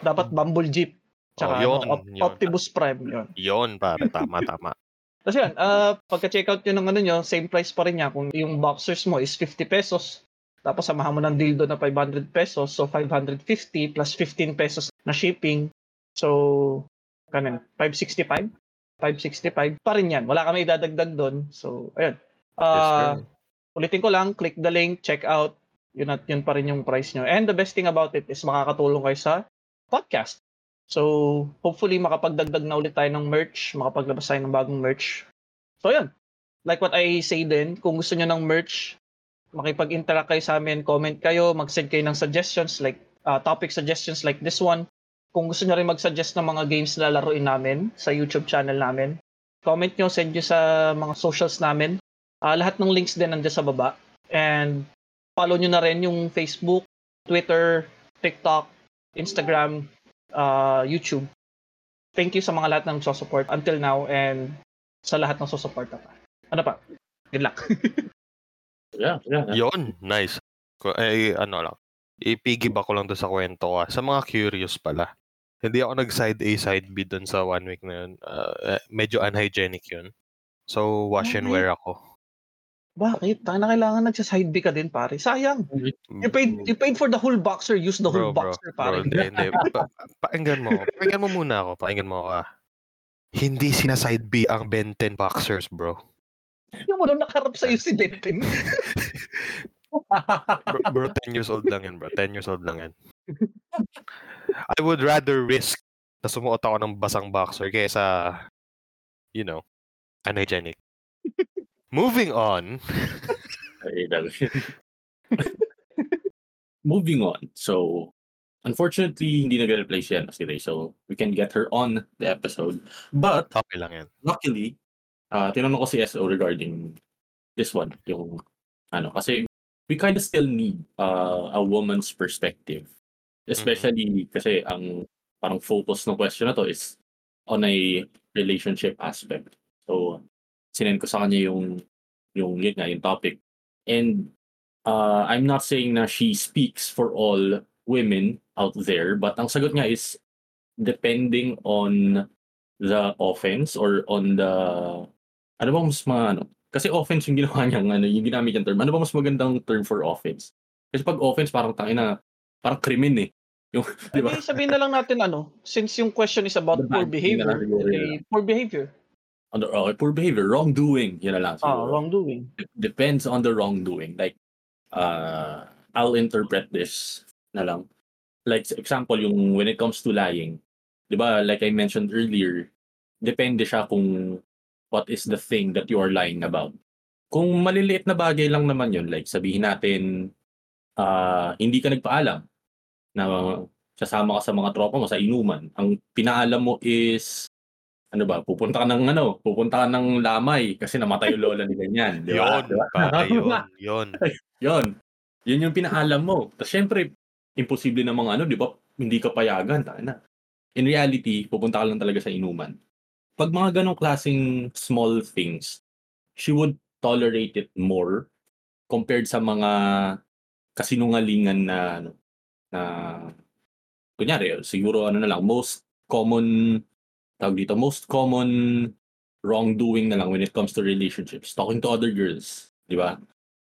dapat Bumble Jeep. Tsaka Oh, yun, ano, Op- yun. Optimus Prime yun. Yon, pare. Tama, tama. Tapos yun, ah pagka-check out nyo ng ano nyo, same price pa rin niya. Kung yung boxers mo is 50 pesos, tapos samahan mo ng dildo na 500 pesos, so 550 plus 15 pesos na shipping. So, kanin, 565? 565 pa rin yan. Wala kami idadagdag doon. So, ayun. Yes, Ah, sir. Ulitin ko lang, click the link, check out. Yun at yun pa rin yung price nyo. And the best thing about it is makakatulong kayo sa podcast. So, hopefully makapagdagdag na ulit tayo ng merch, makapaglabas tayo ng bagong merch. So, yun. Like what I say din, kung gusto nyo ng merch, makipag-interact kayo sa amin, comment kayo, mag-send kayo ng suggestions like uh, topic suggestions like this one. Kung gusto nyo rin mag-suggest ng mga games na laruin namin sa YouTube channel namin, comment nyo, send nyo sa mga socials namin. Uh, lahat ng links din nandiyan sa baba. And follow nyo na rin yung Facebook, Twitter, TikTok, Instagram, uh, YouTube. Thank you sa mga lahat ng support until now and sa lahat ng susuporta pa. Ano pa? Good luck. Yeah, yeah. yeah. Yon, nice. Ko- Eh, ano lang. Ipigibak ko lang to sa kwento ka. Sa mga curious pala. Hindi ako nag-side A, side B dun sa one week na yun. Uh, eh, medyo unhygienic yun. So, wash and Okay. wear ako. Bakit? Tayo na kailangan nagsa-side B ka din, pare. Sayang. You paid, you paid for the whole boxer. Use the whole. Bro, bro, boxer, bro, pare. hindi, hindi. Pa- pakinggan mo. Pakinggan mo muna ako. Pakinggan mo ako. ah. Hindi sina-side B ang Ben 10 boxers, bro. Yung mo nung nakarap sa'yo si Denton. bro. Bro, 10 years old lang yan, bro. 10 years old lang yan. I would rather risk na sumuot ako ng basang boxer kaysa, you know, unhygienic. Moving on. Moving on. So, unfortunately, hindi nag-reply siya si Ray. So, we can get her on the episode. But, Okay lang yan. luckily, uh, tinanong ko si SO regarding this one. Yung, ano, kasi we kind of still need uh, a woman's perspective. Especially kasi ang parang focus ng question na to is on a relationship aspect. So, sinend ko sa kanya yung yung yun nga, yung topic. And uh, I'm not saying na she speaks for all women out there, but ang sagot niya is depending on the offense or on the ano ba mas mga ano? Kasi offense yung ginawa niya ano yung ginamit yung term. Ano ba mas magandang term for offense? Kasi pag offense parang tangin na parang krimen eh. Yung di ba? Hindi, sabihin na lang natin ano, since yung question is about The poor behavior, eh, poor behavior. Under, okay, poor behavior wrongdoing yun na lang Ah, siguro. wrongdoing. Dep- depends on the wrongdoing. Like, uh, I'll interpret this na lang. Like, example, yung when it comes to lying, di ba, like I mentioned earlier, depende siya kung what is the thing that you are lying about. Kung maliliit na bagay lang naman yun, like sabihin natin, uh, hindi ka nagpaalam na sasama ka sa mga tropa mo sa inuman. Ang pinaalam mo is ano ba, pupunta ka ng ano, pupunta ka ng lamay kasi namatay yung lola ni ganyan, di ba? Yun, Di ba? pare, yun, yun. Yun. Yun yung pinaalam mo. Tapos syempre, imposible na mga ano, di ba? Hindi ka payagan. Tayo na. In reality, pupunta ka lang talaga sa inuman. Pag mga ganong klaseng small things, she would tolerate it more compared sa mga kasinungalingan na ano, na kunyari, siguro ano na lang, most common tawag dito, most common wrongdoing na lang when it comes to relationships. Talking to other girls, di ba?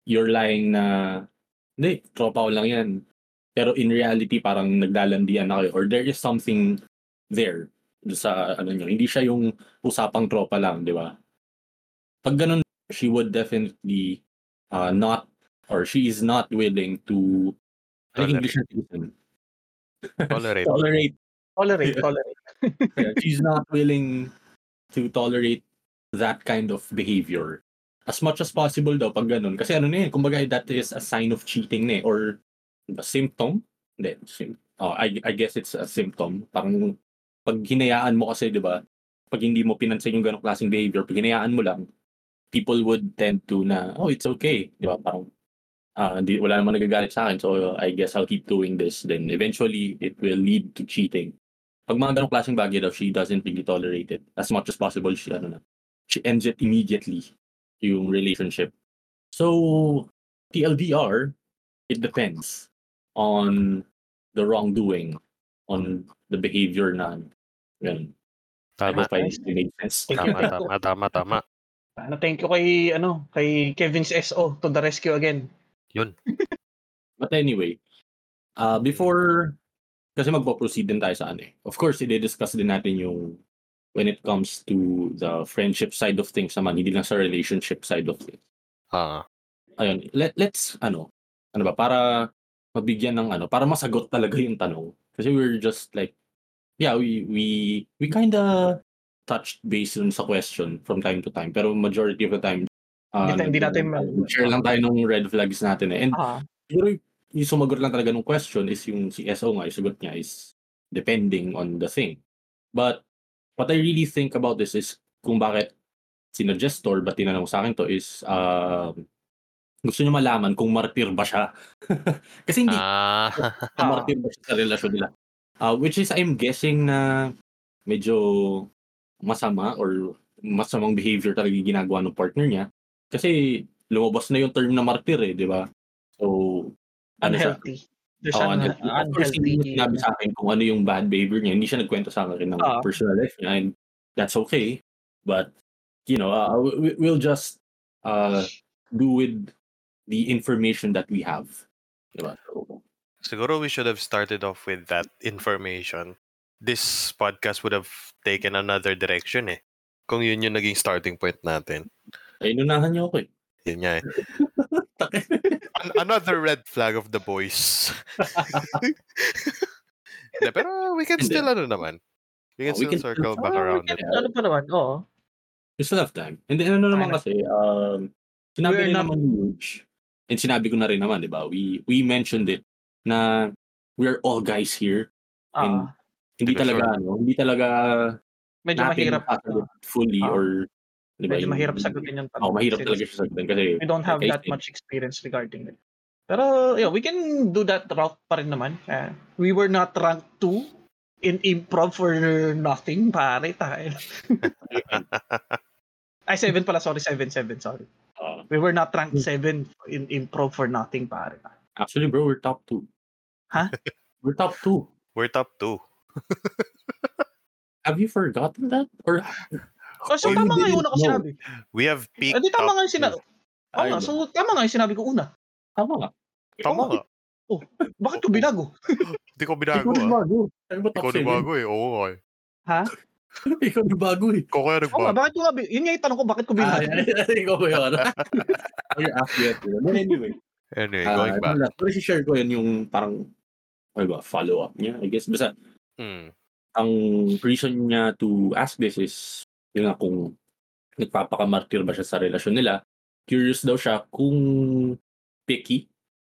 You're lying na, hindi, tropa ko lang yan. Pero in reality, parang naglalandian na kayo or there is something there doon sa ano nyo. Hindi siya yung usapang tropa lang, di ba? Pag ganun, she would definitely uh, not or she is not willing to ano yung English natin? Tolerate. tolerate Tolerate, Yeah. she's not willing to tolerate that kind of behavior. As much as possible daw pag ganun. Kasi ano na eh, kumbaga that is a sign of cheating na eh, or a symptom. Hindi, sim- oh, I, I guess it's a symptom. Parang pag hinayaan mo kasi, di ba, pag hindi mo pinansin yung ganong klaseng behavior, pag hinayaan mo lang, people would tend to na, oh, it's okay. Di ba, parang, ah, hindi, wala namang nagagalit sa akin, so I guess I'll keep doing this. Then eventually, it will lead to cheating pag mga ganong klaseng bagay daw, she doesn't really tolerate it. As much as possible, she, ano na, she ends it immediately, yung relationship. So, TLDR, it depends on the wrongdoing, on the behavior na. Ganun. I Tama, hope I made sense. tama, tama, tama, tama. Ano, thank you kay, ano, kay Kevin's SO to the rescue again. Yun. But anyway, uh, before, kasi magpo-proceed din tayo sa ano eh. Of course, i-discuss din natin yung when it comes to the friendship side of things naman, hindi lang sa relationship side of things. Ah, Ayun, let, let's, ano, ano ba, para mabigyan ng ano, para masagot talaga yung tanong. Kasi we're just like, yeah, we we we kinda touched base dun sa question from time to time. Pero majority of the time, uh, Hindi, hindi natin ma- share lang tayo ng red flags natin eh. And siguro yung sumagot lang talaga ng question is yung si SO nga, yung sagot niya is depending on the thing. But what I really think about this is kung bakit sinuggest or ba't tinanong sa akin to is um, gusto niya malaman kung martir ba siya. Kasi hindi Ah, Ah. martir ba siya sa relasyon nila. Uh, which is I'm guessing na medyo masama or masamang behavior talaga yung ginagawa ng partner niya. Kasi lumabas na yung term na martir eh, di ba? So, ano siya? unhealthy. There's Oo, an unhealthy. Of course, hindi unhealthy. niya sinabi sa akin kung ano yung bad behavior niya. Hindi siya nagkwento sa akin ng Ah. personal life niya and that's okay. But, you know, uh, we- we'll just uh, do with the information that we have. Diba? So, siguro we should have started off with that information. This podcast would have taken another direction eh. Kung yun yung naging starting point natin. ay, inunahan niyo ako eh. Yun nga eh. An- another red flag of the boys. Hindi, pero we can still ano naman. We can Oh, we still can- circle back Ah, around we can- it. Ano pa naman, oo. We still have time. And then, ano naman kasi, um, sinabi rin not- naman ni Luge, and sinabi ko na rin naman, di ba? We, we mentioned it na we're all guys here. And Ah, hindi talaga, sure. ano, hindi talaga medyo mahirap. masasagot fully Ah. or, di ba? Medyo yung- mahirap sagutin yung tanong. Oh, mahirap talaga siya sagutin kasi We don't have that said, much experience regarding it. Pero, yeah, we can do that route pa rin naman. Eh, we were not ranked 2 in improv for nothing, pare. Tayo. Ay, 7 pala. Sorry, 7, 7. Sorry. uh, We were not ranked 7 in improv for nothing, pare. actually, bro, we're top two. Huh? We're top two. We're top two. Have you forgotten that? Or Oh, so, Oh, tama nga yung una ko sinabi. We have peaked Eh, di tama nga yung sinabi. Oh, nga, so, tama nga yung sinabi ko una. tama nga. Tama nga. Bakit ko binago? Hindi ko binago Ikaw ah. bago. Ano Ikaw na seven? bago eh. Oo nga eh. Ha? Ikaw na bago eh. Ikaw kaya Oo nga, nagbago. bakit ko nga, yun nga yung tanong ko, bakit ko Ah, binago? ikaw ba yun? You're accurate. But anyway, Anyway, uh, going back. Pero share ko yun yung parang ano ba, follow-up niya, I guess. Basta, Mm. ang reason niya to ask this is, yun nga, kung nagpapakamartir ba siya sa relasyon nila, curious daw siya kung picky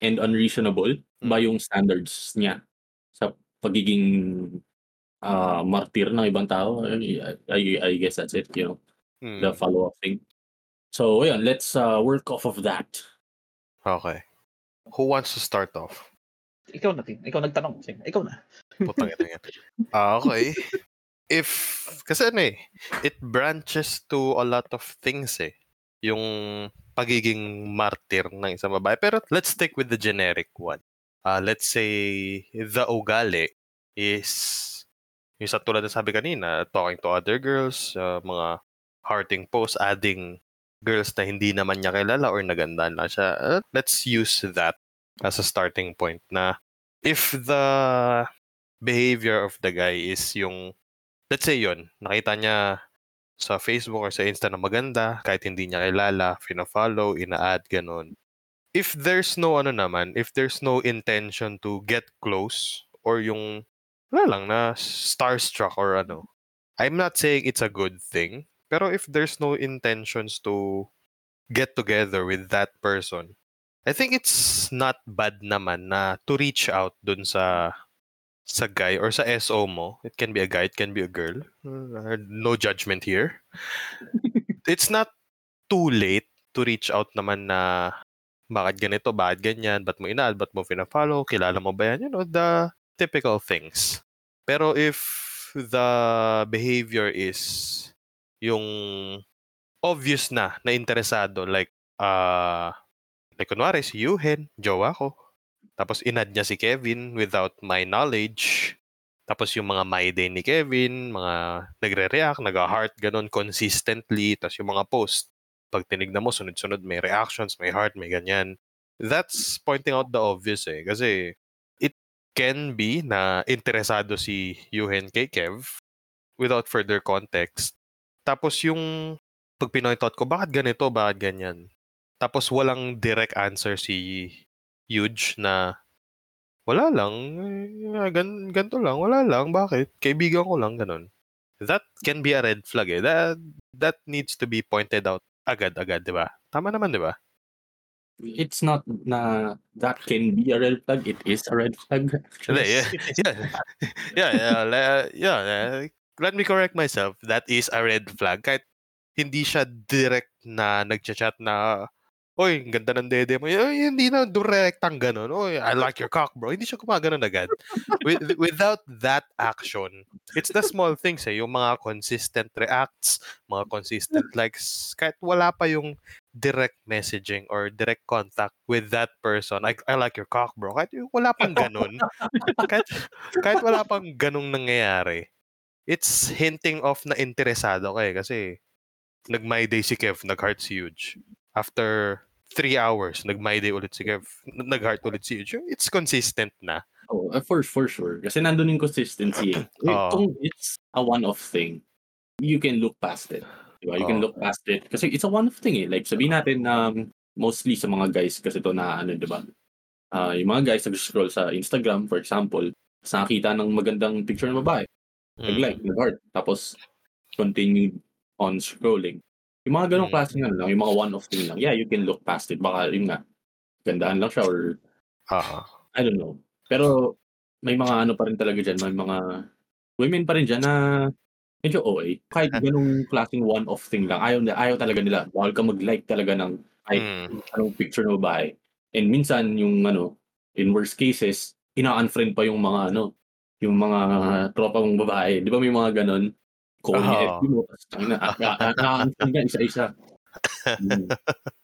and unreasonable ba yung standards niya sa pagiging ah, martir ng ibang tao. I, I, I guess that's it, you know, Mm. the follow-up thing. So, ayan, let's uh, work off of that. Okay. Who wants to start off? Ikaw na, Tim. Ikaw nagtanong. Ikaw na. Putang ina yan. Ah, okay. If, kasi ano eh, it branches to a lot of things eh. Yung pagiging martyr ng isang babae. Pero let's stick with the generic one. Ah, let's say, the ugali is, yung sa tulad na sabi kanina, talking to other girls, ah, mga hearting posts, adding girls na hindi naman niya kilala or naganda na siya. Ah, let's use that as a starting point na if the behavior of the guy is yung, let's say yon nakita niya sa Facebook or sa Insta na maganda, kahit hindi niya kilala, fina-follow, ina-add, ganun. If there's no ano naman, if there's no intention to get close, or yung, wala lang, na starstruck or ano, I'm not saying it's a good thing, pero if there's no intentions to get together with that person, I think it's not bad naman na to reach out dun sa sa guy or sa SO mo. It can be a guy, it can be a girl. No judgment here. it's not too late to reach out naman na bakit ganito, bakit ganyan, ba't mo inaad, ba't mo fina-follow, kilala mo ba yan? You know, the typical things. Pero if the behavior is yung obvious na, na interesado, like, uh, like kunwari si Yuhen, jowa ko. Tapos inad niya si Kevin without my knowledge. Tapos yung mga my day ni Kevin, mga nagre-react, nag-heart, ganun, consistently. Tapos yung mga post, pag tinignan mo, sunod-sunod, may reactions, may heart, may ganyan. That's pointing out the obvious eh. Kasi it can be na interesado si Yuhen kay Kev without further context. Tapos yung pag pinoint out ko, bakit ganito, bakit ganyan? Tapos walang direct answer si huge na wala lang, eh, gan ganito lang, wala lang, bakit? Kaibigan ko lang, ganun. That can be a red flag eh. That, that needs to be pointed out agad-agad, di ba? Tama naman, di ba? It's not na that can be a red flag. It is a red flag. Yeah, yeah, yeah, yeah, yeah, eh, let me correct myself. That is a red flag. Kahit hindi siya direct na nagchat-chat na, Oy, ganda ng dede mo. Ay, hindi na direktang ganun. Oy, I like your cock, bro. Hindi siya gumaganon agad. With, without that action, it's the small things eh. Yung mga consistent reacts, mga consistent likes. Kahit wala pa yung direct messaging or direct contact with that person. Like, I like your cock, bro. Kahit wala pang ganun. kahit, kahit wala pang ganung nangyayari. It's hinting of na interesado ka eh. Kasi nag-my day si Kev, nag-heart's huge. After three hours, nag-my day ulit si Kev, nag-heart ulit si huge. It's consistent na. Oh, uh, for for sure. Kasi nandun yung consistency. Eh. Kung it's a one-off thing, you can look past it. Diba? You can Oo. look past it. Kasi it's a one-off thing eh. Like sabihin natin na um, mostly sa mga guys kasi to na ano, di ba? Ah, yung mga guys nag-scroll sa Instagram, for example, sa nakita ng magandang picture ng babae, Mm. nag-like, nag-heart, tapos continue on scrolling. Yung mga ganong Mm. klase nga lang, yung mga one-off thing lang, yeah, you can look past it. Baka yun nga, gandaan lang siya or Oo. I don't know. Pero may mga ano pa rin talaga dyan, may mga women pa rin dyan na medyo OA. Kahit ganong klaseng one-off thing lang, ayaw, ayaw talaga nila. Bawal ka mag-like talaga ng kahit Mm. anong picture ng babae. And minsan, yung ano, in worst cases, ina-unfriend pa yung mga ano, yung mga tropa mong babae. Di ba may mga ganon? Call niya Oo. FB mo, ah, ah, ah, ka isa-isa. Mm.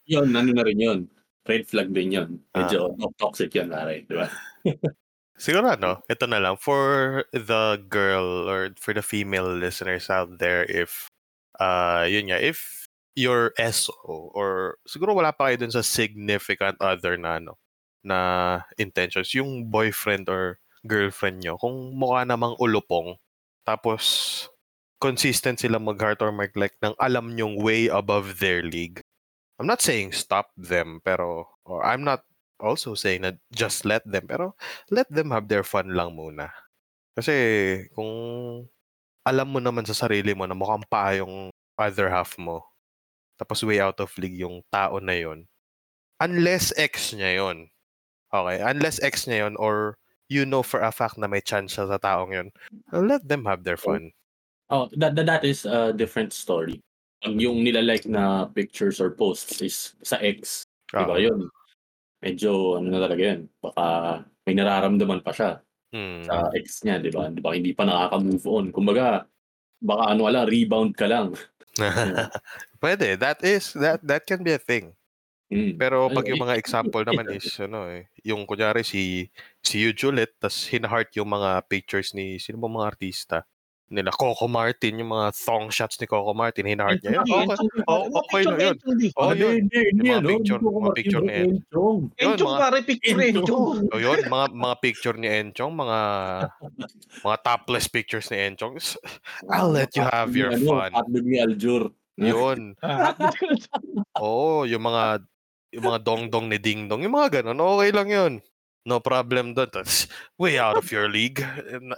yun, ano na rin yun. Red flag din yun. Medyo toxic yan, pare. Di ba? Siguro ano, ito na lang for the girl or for the female listeners out there if uh yun nga if your SO or siguro wala pa kayo dun sa significant other na ano na intentions yung boyfriend or girlfriend nyo kung mukha namang ulupong tapos consistent sila mag-heart or mag-like ng alam nyong way above their league. I'm not saying stop them pero or I'm not also saying that just let them pero let them have their fun lang muna. Kasi kung alam mo naman sa sarili mo na mukhang pa yung other half mo, tapos way out of league yung tao na yon unless ex niya yon okay, unless ex niya yon or you know for a fact na may chance sa taong yon let them have their fun. Oh, that, that, that is a different story. Pag yung nilalike na pictures or posts is sa ex, di ba Oo. yun? Medyo, ano na talaga yun, baka may nararamdaman pa siya Hmm. sa ex niya, di ba? Di ba hindi pa nakaka-move on. Kumbaga, baka ano wala, rebound ka lang. Pwede, that is that that can be a thing. Mm. Pero pag yung mga example naman is ano eh, yung kunyari si si Huge ulit, tas hina-heart yung mga pictures ni sino ba mga artista nila Coco Martin, yung mga thong shots ni Coco Martin, hina-heart niya. Yun, okay, oh, okay lang yun. Oh, yun. Mga picture- mga picture ma- ni Enchong. Enchong pare, picture Enchong. O yun, mga mga picture ni Enchong, mga mga topless pictures ni Enchong. I'll let you have your Ano, fun. Hotdog ni Aljur. Yun. Oo, yung mga yung mga dong-dong ni Ding Dong, yung mga ganun, okay lang yun. No problem doon. That's way out of your league.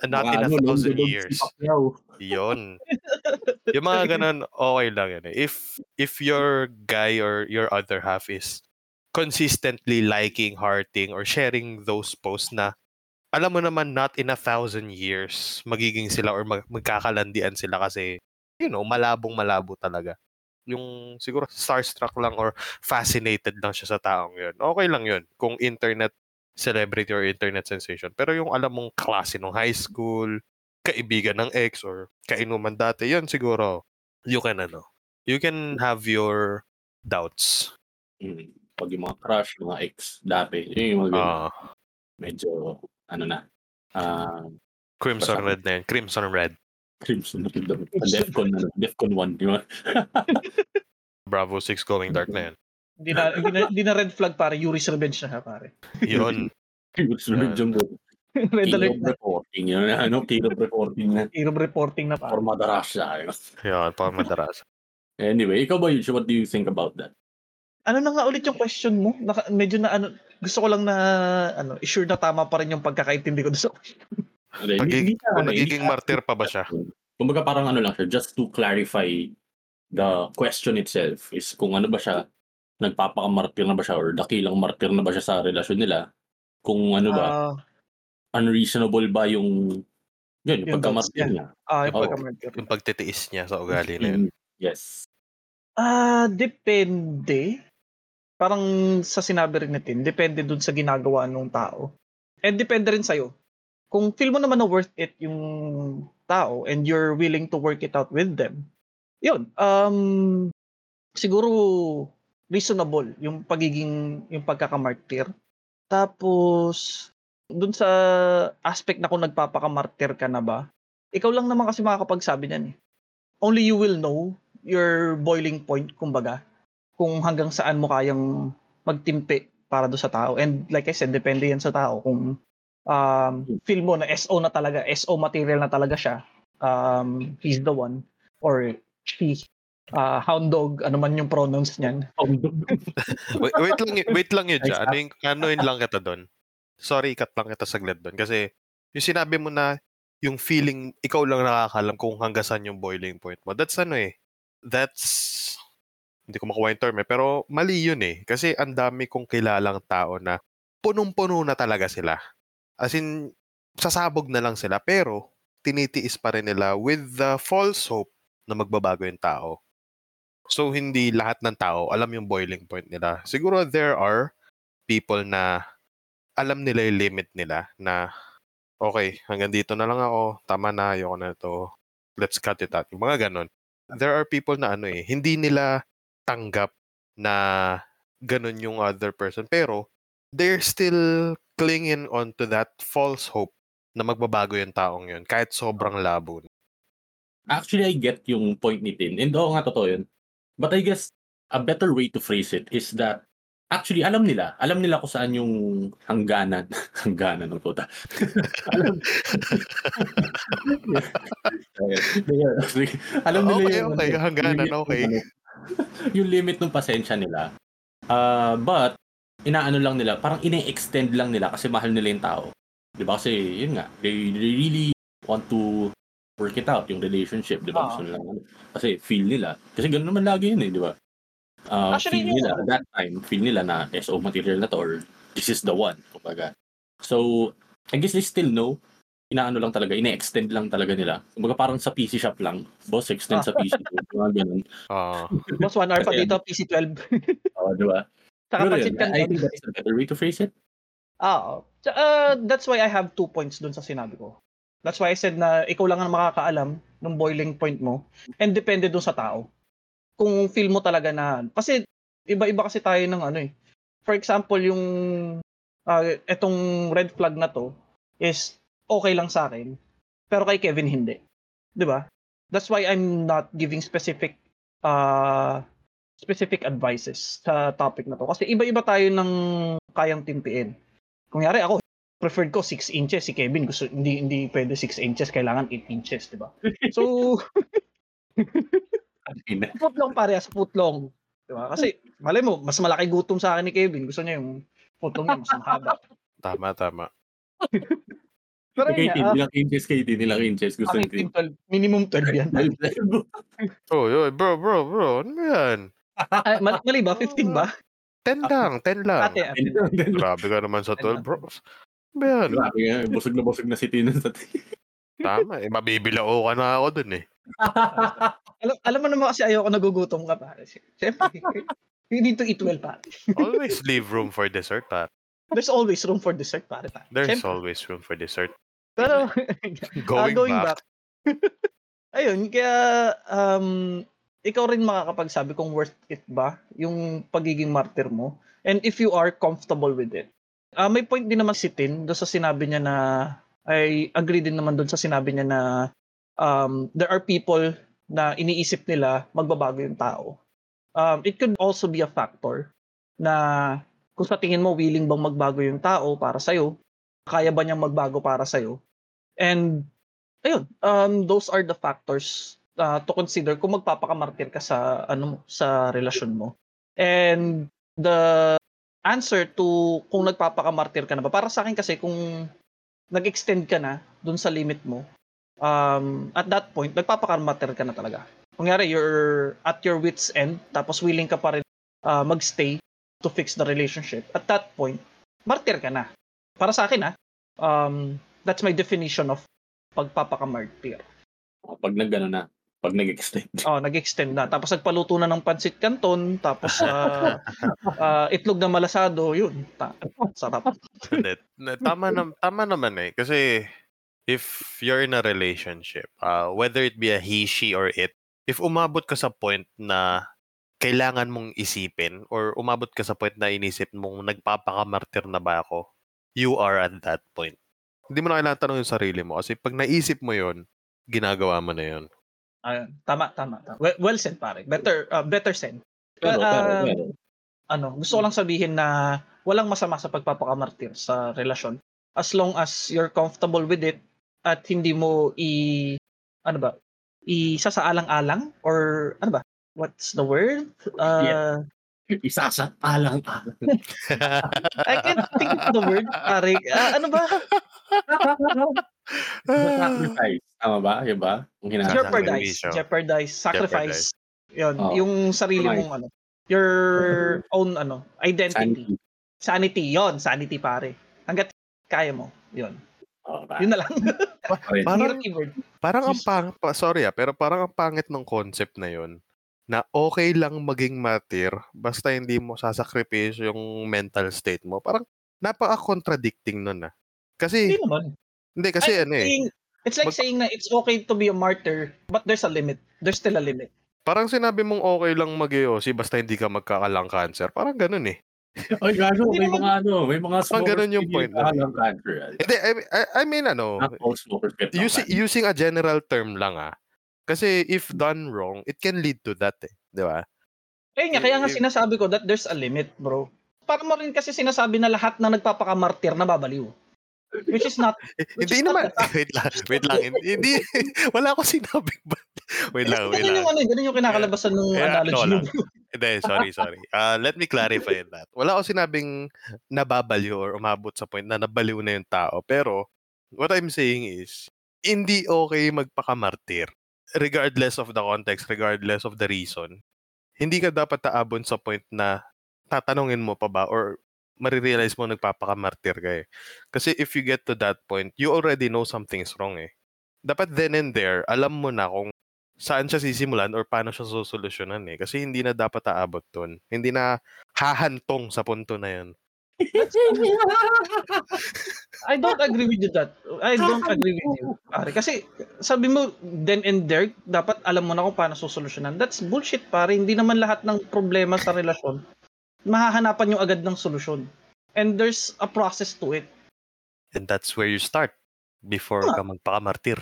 Not in a thousand years. Pacquiao. Yun. Yung mga ganun, okay lang yun. eh. If, if your guy or your other half is consistently liking, hearting, or sharing those posts na alam mo naman not in a thousand years magiging sila or mag- magkakalandian sila kasi you know, malabong malabo talaga. Yung siguro starstruck lang or fascinated lang siya sa taong yun. Okay lang yun kung internet celebrity or internet sensation. Pero yung alam mong klase nung high school, kaibigan ng ex or kainuman dati, yun siguro, you can ano, you can have your doubts. Mm. Pag yung mga crush, mga ex, dati, yun yung mga. Ah, medyo, ano na, ah, Crimson Red na yun. Crimson Red. Crimson Kingdom. Defcon, ano, Defcon 1, di ba? Bravo 6 Going Dark na yun. Hindi na, hindi na, hindi na red flag pare, Yuri's Revenge na siya pare. Yun. Crimson Ah. Kingdom. red King alert of reporting, yun, ano, king of reporting na. Hero reporting na pare. For madaras siya. Yun, pa madaras. Anyway, ikaw ba, Yuji, what do you think about that? Ano na nga ulit yung question mo? Naka, medyo na ano, gusto ko lang na ano, sure na tama pa rin yung pagkakaintindi ko doon sa Pagig- na- kung nagiging na- martyr pa ba siya? Kumbaga parang ano lang siya, just to clarify the question itself is kung ano ba siya, nagpapakamartir na ba siya or dakilang martir na ba siya sa relasyon nila? Kung ano ba, Ah, unreasonable ba yung yun, yung Yung pagkamartir niya? ah, yung Oo. pagkamartir. Yung pagtitiis niya sa ugali na yun. Mm, Yes. Ah, depende. Parang sa sinabi rin natin, depende dun sa ginagawa ng tao. And depende rin sa'yo. Kung feel mo naman na worth it yung tao and you're willing to work it out with them, yun, um, siguro reasonable yung pagiging, yung pagkakamartir. Tapos, dun sa aspect na kung nagpapakamartir ka na ba, ikaw lang naman kasi makakapagsabi niyan eh. Only you will know your boiling point, kumbaga, kung hanggang saan mo kayang magtimpi para do sa tao. And like I said, depende yan sa tao. Kung um, feel mo na SO na talaga, SO material na talaga siya, um, he's the one, or she, uh, hound dog, ano man yung pronouns niyan. wait, wait lang, y- wait lang yun dyan. Ano yung, ano yun lang kita doon? Sorry, ikat lang kita saglit doon. Kasi, yung sinabi mo na, yung feeling, ikaw lang nakakalam kung hanggang saan yung boiling point mo. That's ano eh. That's, hindi ko makuha yung term eh. Pero, mali yun eh. Kasi, ang dami kong kilalang tao na punong-puno na talaga sila. As in, sasabog na lang sila. Pero, tinitiis pa rin nila with the false hope na magbabago yung tao. So, hindi lahat ng tao alam yung boiling point nila. Siguro there are people na alam nila yung limit nila na okay, hanggang dito na lang ako, tama na, ayoko na ito, let's cut it out. Yung mga ganon. There are people na ano eh, hindi nila tanggap na ganon yung other person, pero they're still clinging on to that false hope na magbabago yung taong yun, kahit sobrang labo. Actually, I get yung point ni Tin. And oo nga, totoo yun. But I guess, a better way to phrase it is that, actually, alam nila. Alam nila kung saan yung hangganan. hangganan ng puta. alam, alam nila Okay, yung, okay, hangganan, limit ng okay. ano, yung limit ng pasensya nila. Uh, but, inaano lang nila, parang ine-extend lang nila kasi mahal nila yung tao. Di ba? Kasi, yun nga, they, they really want to work it out, yung relationship, di ba? Ah. Gusto nila, ano, kasi feel nila. Kasi ganoon naman lagi yun eh, di ba? Uh, Actually, feel nila, at that time, feel nila na SO material na to or this is the one, kumbaga. So, I guess they still know, inaano lang talaga, ine-extend lang talaga nila. Kumbaga parang sa PC shop lang, boss, extend sa PC ko, mga ganun. Ah. Boss, one hour pa dito, PC-12. Oo, di ba? Saka Pero yun, I think that's a better way to phrase it. Ah. Tsa- uh, that's why I have two points dun sa sinabi ko. That's why I said na ikaw lang ang makakaalam ng boiling point mo and depende dun sa tao. Kung feel mo talaga na kasi iba-iba kasi tayo ng ano eh. For example, yung ah, etong red flag na to is okay lang sa akin pero kay Kevin hindi. 'Di ba? That's why I'm not giving specific uh, specific advices sa topic na to kasi iba-iba tayo ng kayang timpiin. Kunyari ako, preferred ko 6 inches. Si Kevin, gusto, hindi, hindi pwede 6 inches. Kailangan 8 inches, di ba? So, foot long parehas, foot long. Di ba? Kasi, malay mo, mas malaki gutom sa akin ni Kevin. Gusto niya yung foot long niya, mas mahaba. Tama, tama. Pero Kay yun Tin, nga, ah, nilang inches kay Tin, nilang inches. Gusto akin ni 12, minimum 12 yan. Oh, yo, bro, bro, bro. Ano yan? Ay, mali, mali ba? 15 ba? 10 lang, 10 lang. Ate, ah, Grabe ka naman sa 12, bro. Ba yan? Grabe nga, busog na busog na si Tin sa Tama, eh. Mabibilao ka na ako dun eh. alam, alam mo naman kasi ayoko nagugutom ka pa. Siyempre, you need to eat well pa. Always leave room for dessert, pa. There's always room for dessert pare pa. There's Siyempre. always room for dessert. Pero, Going, Ah, going back. back. Ayun, kaya um, ikaw rin makakapagsabi kung worth it ba yung pagiging martyr mo. And if you are comfortable with it. Ah, may point din naman si Tin doon sa sinabi niya na I agree din naman doon sa sinabi niya na um, there are people na iniisip nila magbabago yung tao. Um, it could also be a factor na kung sa tingin mo willing bang magbago yung tao para sa'yo, kaya ba niyang magbago para sa'yo, And ayun, um those are the factors uh, to consider kung magpapakamartir ka sa ano sa relasyon mo. And the answer to kung nagpapakamartir ka na ba. Para sa akin kasi kung nag-extend ka na dun sa limit mo, um, at that point, nagpapakamartir ka na talaga. Kunyari, you're at your wit's end, tapos willing ka pa rin uh, magstay to fix the relationship. At that point, martir ka na. Para sa akin, ah, um, that's my definition of pagpapakamartir. Pag nag na, pag nag-extend. Oh, nag-extend na. Tapos nagpaluto na ng pansit canton, tapos uh, uh, itlog na malasado, yun. Ta- sarap. Tama, na, tama naman eh. Kasi if you're in a relationship, uh, whether it be a he, she, or it, if umabot ka sa point na kailangan mong isipin or umabot ka sa point na inisip mong nagpapakamartir na ba ako, you are at that point. Hindi mo na kailangan tanong yung sarili mo kasi pag naisip mo yon ginagawa mo na yon Ayun, tama, tama, tama. Well, well said, pare. Better, uh, better said. Pero, Well, pero, um, pero, ano, gusto ko lang sabihin na walang masama sa pagpapakamartir sa relasyon. As long as you're comfortable with it at hindi mo i ano ba, isasaalang-alang or ano ba? What's the word? Uh, isa sa alang-alang. I can't think of the word, pare. Ah, ano ba? sacrifice. Tama ba? Yun ba? Yung hinahanap. Jeopardize. Sakripisyo. Jeopardize. Sacrifice. Yun. Oh. Yung sarili mong ano. Your own ano, identity. Sanity. Sanity. Yon, sanity pare. Hanggat kaya mo. Yun. Oh, ba? Yun na lang. Parang-. Parang ang pangit, pa, sorry ah, pero parang ang pangit ng concept na yon na okay lang maging martyr basta hindi mo sasakripisyo yung mental state mo. Parang napaka-contradicting nun ah. Kasi, Hindi naman. Hindi kasi Ay, ano eh, saying- It's like Mag- saying na it's okay to be a martyr, but there's a limit. There's still a limit. parang sinabi mong okay lang mag basta hindi ka magkakalang cancer. Parang ganun eh. Ay, gago, may mga ano, may mga Parang ganun yung point. Alang country. Hindi, I, I, I mean ano, smokers using, cancer. using a general term lang ah. Kasi if done wrong, it can lead to that eh. Di ba? Eh nga, kaya nga Eh, eh. sinasabi ko that there's a limit, bro. Para mo rin kasi sinasabi na lahat na nagpapakamartir na babaliw. Which is not, Which Hindi is not naman. wait lang. Wait lang. Hindi. Wala akong sinabing ba. Wait lang. Wait ganun lang. yung ano, ganun yung kinakalabasan ng Yeah, analogy no. Hindi, sorry, sorry. Uh, let me clarify that. Wala akong sinabing nababaliw or umabot sa point na nabaliw na yung tao. Pero, what I'm saying is, hindi okay magpakamartir. Regardless of the context, regardless of the reason. Hindi ka dapat taabon sa point na tatanungin mo pa ba or marirealize mo nagpapakamartir ka eh. Kasi if you get to that point, you already know something's wrong eh. Dapat then and there, alam mo na kung saan siya sisimulan or paano siya susolusyonan eh. Kasi hindi na dapat aabot dun. Hindi na hahantong sa punto na yun. I don't agree with you that. I don't agree with you. Pare. Kasi sabi mo, then and there, dapat alam mo na kung paano susolusyonan. That's bullshit, pare. Hindi naman lahat ng problema sa relasyon, mahahanapan yung agad ng solusyon. And there's a process to it. And that's where you start before ka magpakamartir.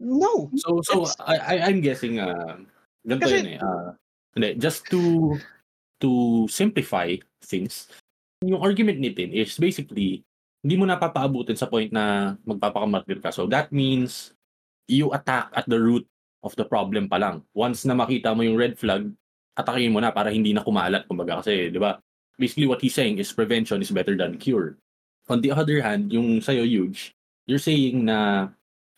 No. So, so It's- I, I, I'm guessing, uh, ganito Kasi- yun eh. Uh, hindi, just to, to simplify things, yung argument ni Tin is basically, hindi mo napapaabutin sa point na magpapakamartir ka. So that means, you attack at the root of the problem pa lang. Once na makita mo yung red flag, atakin mo na para hindi na kumalat. Kumbaga kasi, di ba? Basically what he's saying is prevention is better than cure. On the other hand, yung sa'yo, huge, you're saying na,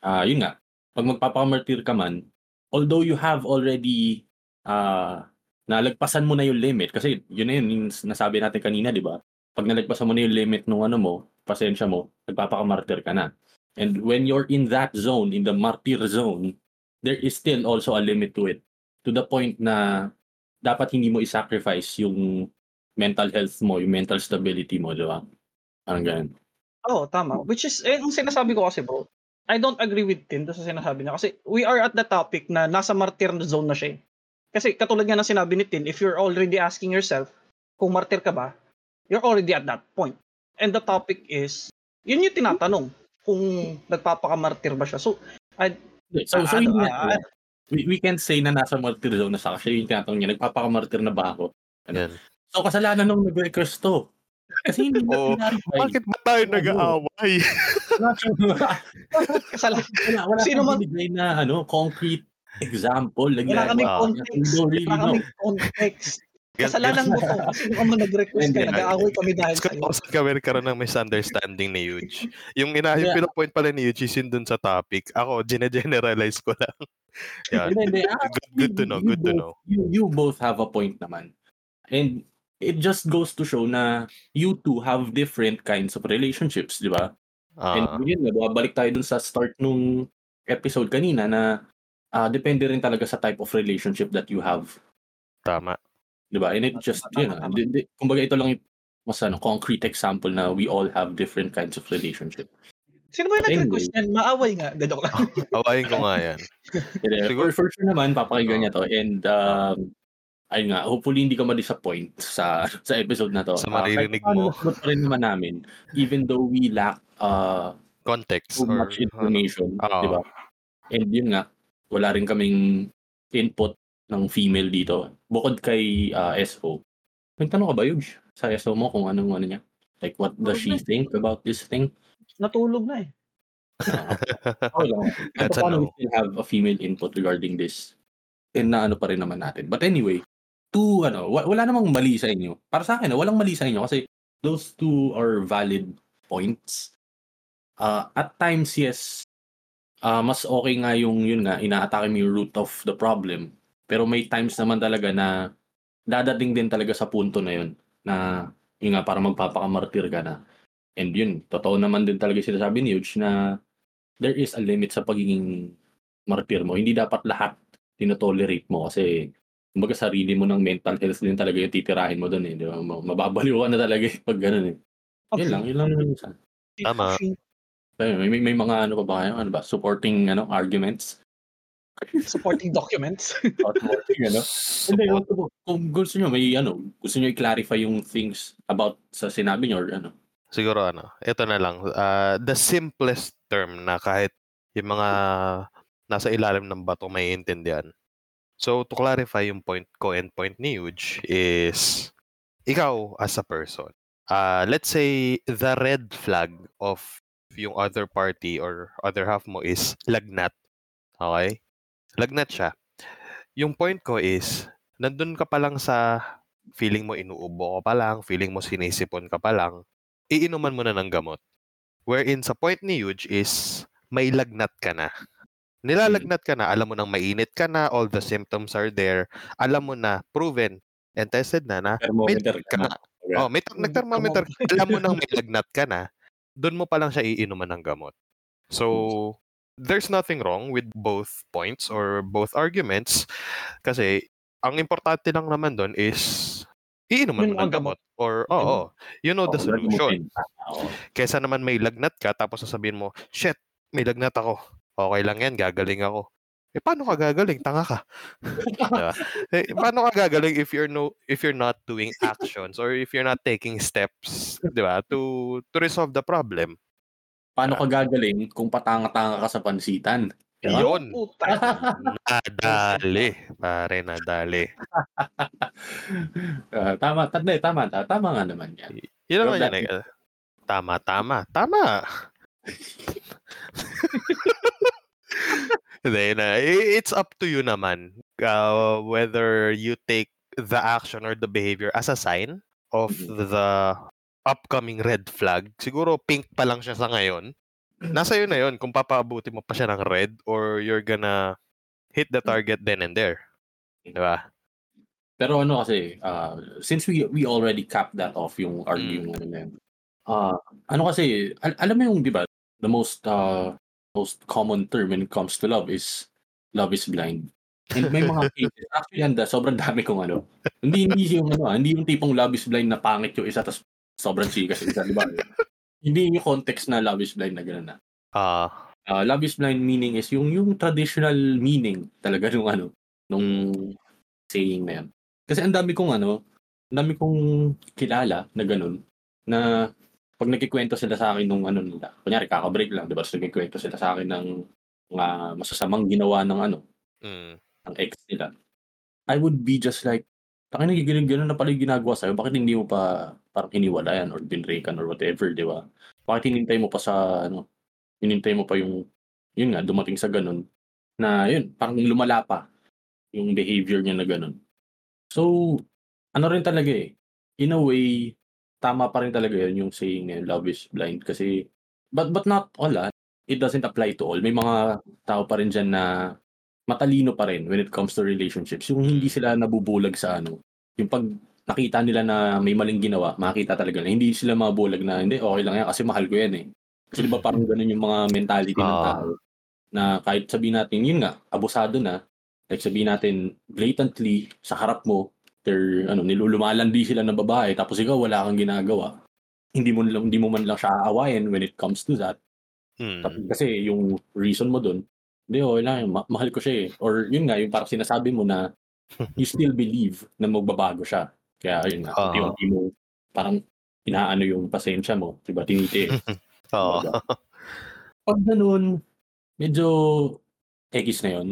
ah yun nga, pag magpapakamartir ka man, although you have already uh, nalagpasan mo na yung limit, kasi yun na yun, yung nasabi natin kanina, di ba? Pag nalagpasan mo na yung limit ng ano mo, pasensya mo, nagpapakamartir ka na. And when you're in that zone, in the martyr zone, there is still also a limit to it. To the point na dapat hindi mo i-sacrifice yung mental health mo, yung mental stability mo, di ba? Parang ganun. Oo, tama. Which is, eh, ang sinasabi ko kasi bro, I don't agree with Tim sa sinasabi niya. Kasi we are at the topic na nasa martyr na zone na siya. eh. Kasi katulad nga ng sinabi ni Tin, if you're already asking yourself kung martyr ka ba, you're already at that point. And the topic is, yun yung tinatanong kung nagpapakamartyr ba siya. So, So, so Ah, hindi ano, na- ah, we, we can't say na nasa martyr zone na siya kasi yung tinatanong niya, nagpapakamartyr na ba ako? Yan. So, kasalanan nung nag-request to. Kasi hindi na clarify. Bakit ba tayo Oo. nag-aaway? kasala, wala, wala Sino man- na ano, concrete example. Like, wala kaming Ah. context. Really Wala know. kaming context. Kasalanan mo to. Kasi nung mo nag-request ka, nag-aaway kami dahil sa'yo. ko kasi kami nagkaroon ng misunderstanding ni Yuj. Yung ina yung Yeah. pinopoint pala ni Yuj is yun dun sa topic. Ako, gine-generalize ko lang. Yan. Hindi, hindi. Ah, Good, good to know, you good to both- know. You, you both have a point naman. And it just goes to show na you two have different kinds of relationships, di ba? And Ah, yun nga, babalik tayo dun sa start nung episode kanina na ah, depende rin talaga sa type of relationship that you have. tama. Di ba? And it just, yun know, di, di, kumbaga ito lang yung mas ano, concrete example na we all have different kinds of relationship. Sino ba yung nag-request yan? Maaway nga. De, joke lang. Awayin ko nga yan. Siguro- for, for sure naman, papakinggan niya to. And, um, ayun nga, hopefully hindi ka ma-disappoint sa sa episode na to. Sa Ah, maririnig paano, mo. nasagot pa rin naman namin, even though we lack uh, Context. too or, much information, Oo. di ba? And yun nga, wala rin kaming input ng female dito. Bukod kay uh, SO. Nagtanong ka ba, Yuj? Sa SO mo kung anong ano niya? Like, what does she think about this thing? Natulog na eh. Okay lang. That's a paano no. we still have a female input regarding this? And na ano pa rin naman natin. But anyway, two, ano, wa- wala namang mali sa inyo. Para sa akin, walang mali sa inyo kasi those two are valid points. Uh, at times, yes, uh, mas okay nga yung, yun nga, inaatake mo yung root of the problem. Pero may times naman talaga na dadating din talaga sa punto na yun na yun nga, para magpapakamartir ka na. And yun, totoo naman din talaga yung sinasabi ni Yuj na there is a limit sa pagiging martir mo. Hindi dapat lahat tinotolerate mo kasi kumbaga sarili mo ng mental health din talaga yung titirahin mo doon eh. Di ba? Ma- Mababaliw ka na talaga eh pag ganun eh. Yun lang, yun lang. Tama. May, may, may mga ano pa ba kayo? Ano ba? Supporting ano, arguments? Supporting documents. Or supporting ano? Hindi, Support. kung- kung gusto nyo, may ano, gusto nyo i-clarify yung things about sa sinabi nyo or ano. Siguro ano, ito na lang. ah, the simplest term na kahit yung mga nasa ilalim ng bato may intindihan. So, to clarify yung point ko and point ni Yuj is, ikaw as a person, ah let's say the red flag of yung other party or other half mo is lagnat. Okay? Lagnat siya. Yung point ko is, nandun ka pa lang sa feeling mo inuubo ka pa lang, feeling mo sinisipon ka pa lang, iinuman mo na ng gamot. Wherein sa point ni Yuj is may lagnat ka na. Nilalagnat ka na, alam mo nang mainit ka na, all the symptoms are there, alam mo na, proven and tested na na, may ka na. Oh, may nag-thermometer, ka, alam mo nang may lagnat ka na, doon mo pa lang siya iinuman ng gamot. So, there's nothing wrong with both points or both arguments kasi ang importante lang naman doon is iinuman mo ng gamot. Or oo, you know the solution. Kesa naman may lagnat ka tapos sasabihin mo, shit, may lagnat ako. Okay lang yan, gagaling ako. Eh paano ka gagaling? Tanga ka. Diba? Eh, paano ka gagaling if you're no if you're not doing actions or if you're not taking steps, 'di ba, to to resolve the problem. Paano ka gagaling kung patanga-tanga ka sa pansitan? Diba? Yun. Puta. Nadali, pare nadali. Ah, tama, tama, tama, tama, tama nga naman yan. Yun naman yan. eh. Tama, tama, tama. Then, uh, it's up to you naman uh, whether you take the action or the behavior as a sign of Mhm. the upcoming red flag. Siguro pink pa lang siya sa ngayon. Nasa iyo na yun kung papaabuti mo pa siya ng red or you're gonna hit the target then and there. Diba? Pero ano kasi, ah, since we we already capped that off yung Mm. argument ano na yun, ah, ano kasi, al- alam mo yung, di ba, the most uh, most common term when it comes to love is love is blind. And may mga cases, actually, handa, sobrang dami kong ano. Hindi, hindi yung ano, hindi yung tipong love is blind na pangit yung isa, tapos sobrang chikas yung isa, di ba? Hindi yung context na love is blind na gano'n na. Ah, Uh, love is blind meaning is yung yung traditional meaning talaga nung ano nung saying na yan. Kasi ang dami kong ano, ang dami kong kilala na ganun na pag nagkikwento sila sa akin nung ano nila, kunyari kaka-break lang, di ba? So, nagkikwento sila sa akin ng mga masasamang ginawa ng ano, mm, ng ex nila. I would be just like, Taka nagigilig gano'n na pala yung ginagawa sa'yo, bakit hindi mo pa parang hiniwalayan or binreakan or whatever, di ba? Bakit hinintay mo pa sa, ano, hinintay mo pa yung, yun nga, dumating sa ganun, na yun, parang lumala pa yung behavior niya na ganun. So, ano rin talaga eh, in a way, tama pa rin talaga yun yung saying na love is blind kasi, but but not all ah, it doesn't apply to all. May mga tao pa rin dyan na matalino pa rin when it comes to relationships. Yung hindi sila nabubulag sa ano, yung pag nakita nila na may maling ginawa, makita talaga na hindi sila mabulag na hindi, okay lang yan kasi mahal ko yan eh. Kasi di ba parang ganun yung mga mentality ng Ah. tao na kahit sabihin natin, yun nga, abusado na, like sabihin natin, blatantly, sa harap mo, they're, ano, nilulumalandi sila ng babae, tapos ikaw wala kang ginagawa. Hindi mo, lang, hindi mo man lang siya aawayin when it comes to that. Hmm. Kasi yung reason mo dun, hindi, okay lang, ma- mahal ko siya eh. Or yun nga, yung parang sinasabi mo na you still believe na magbabago siya. Kaya yun nga, Oo. unti-unti mo parang inaano yung pasensya mo, diba, tinitiis. Oo. Pag ganun, medyo X na yun.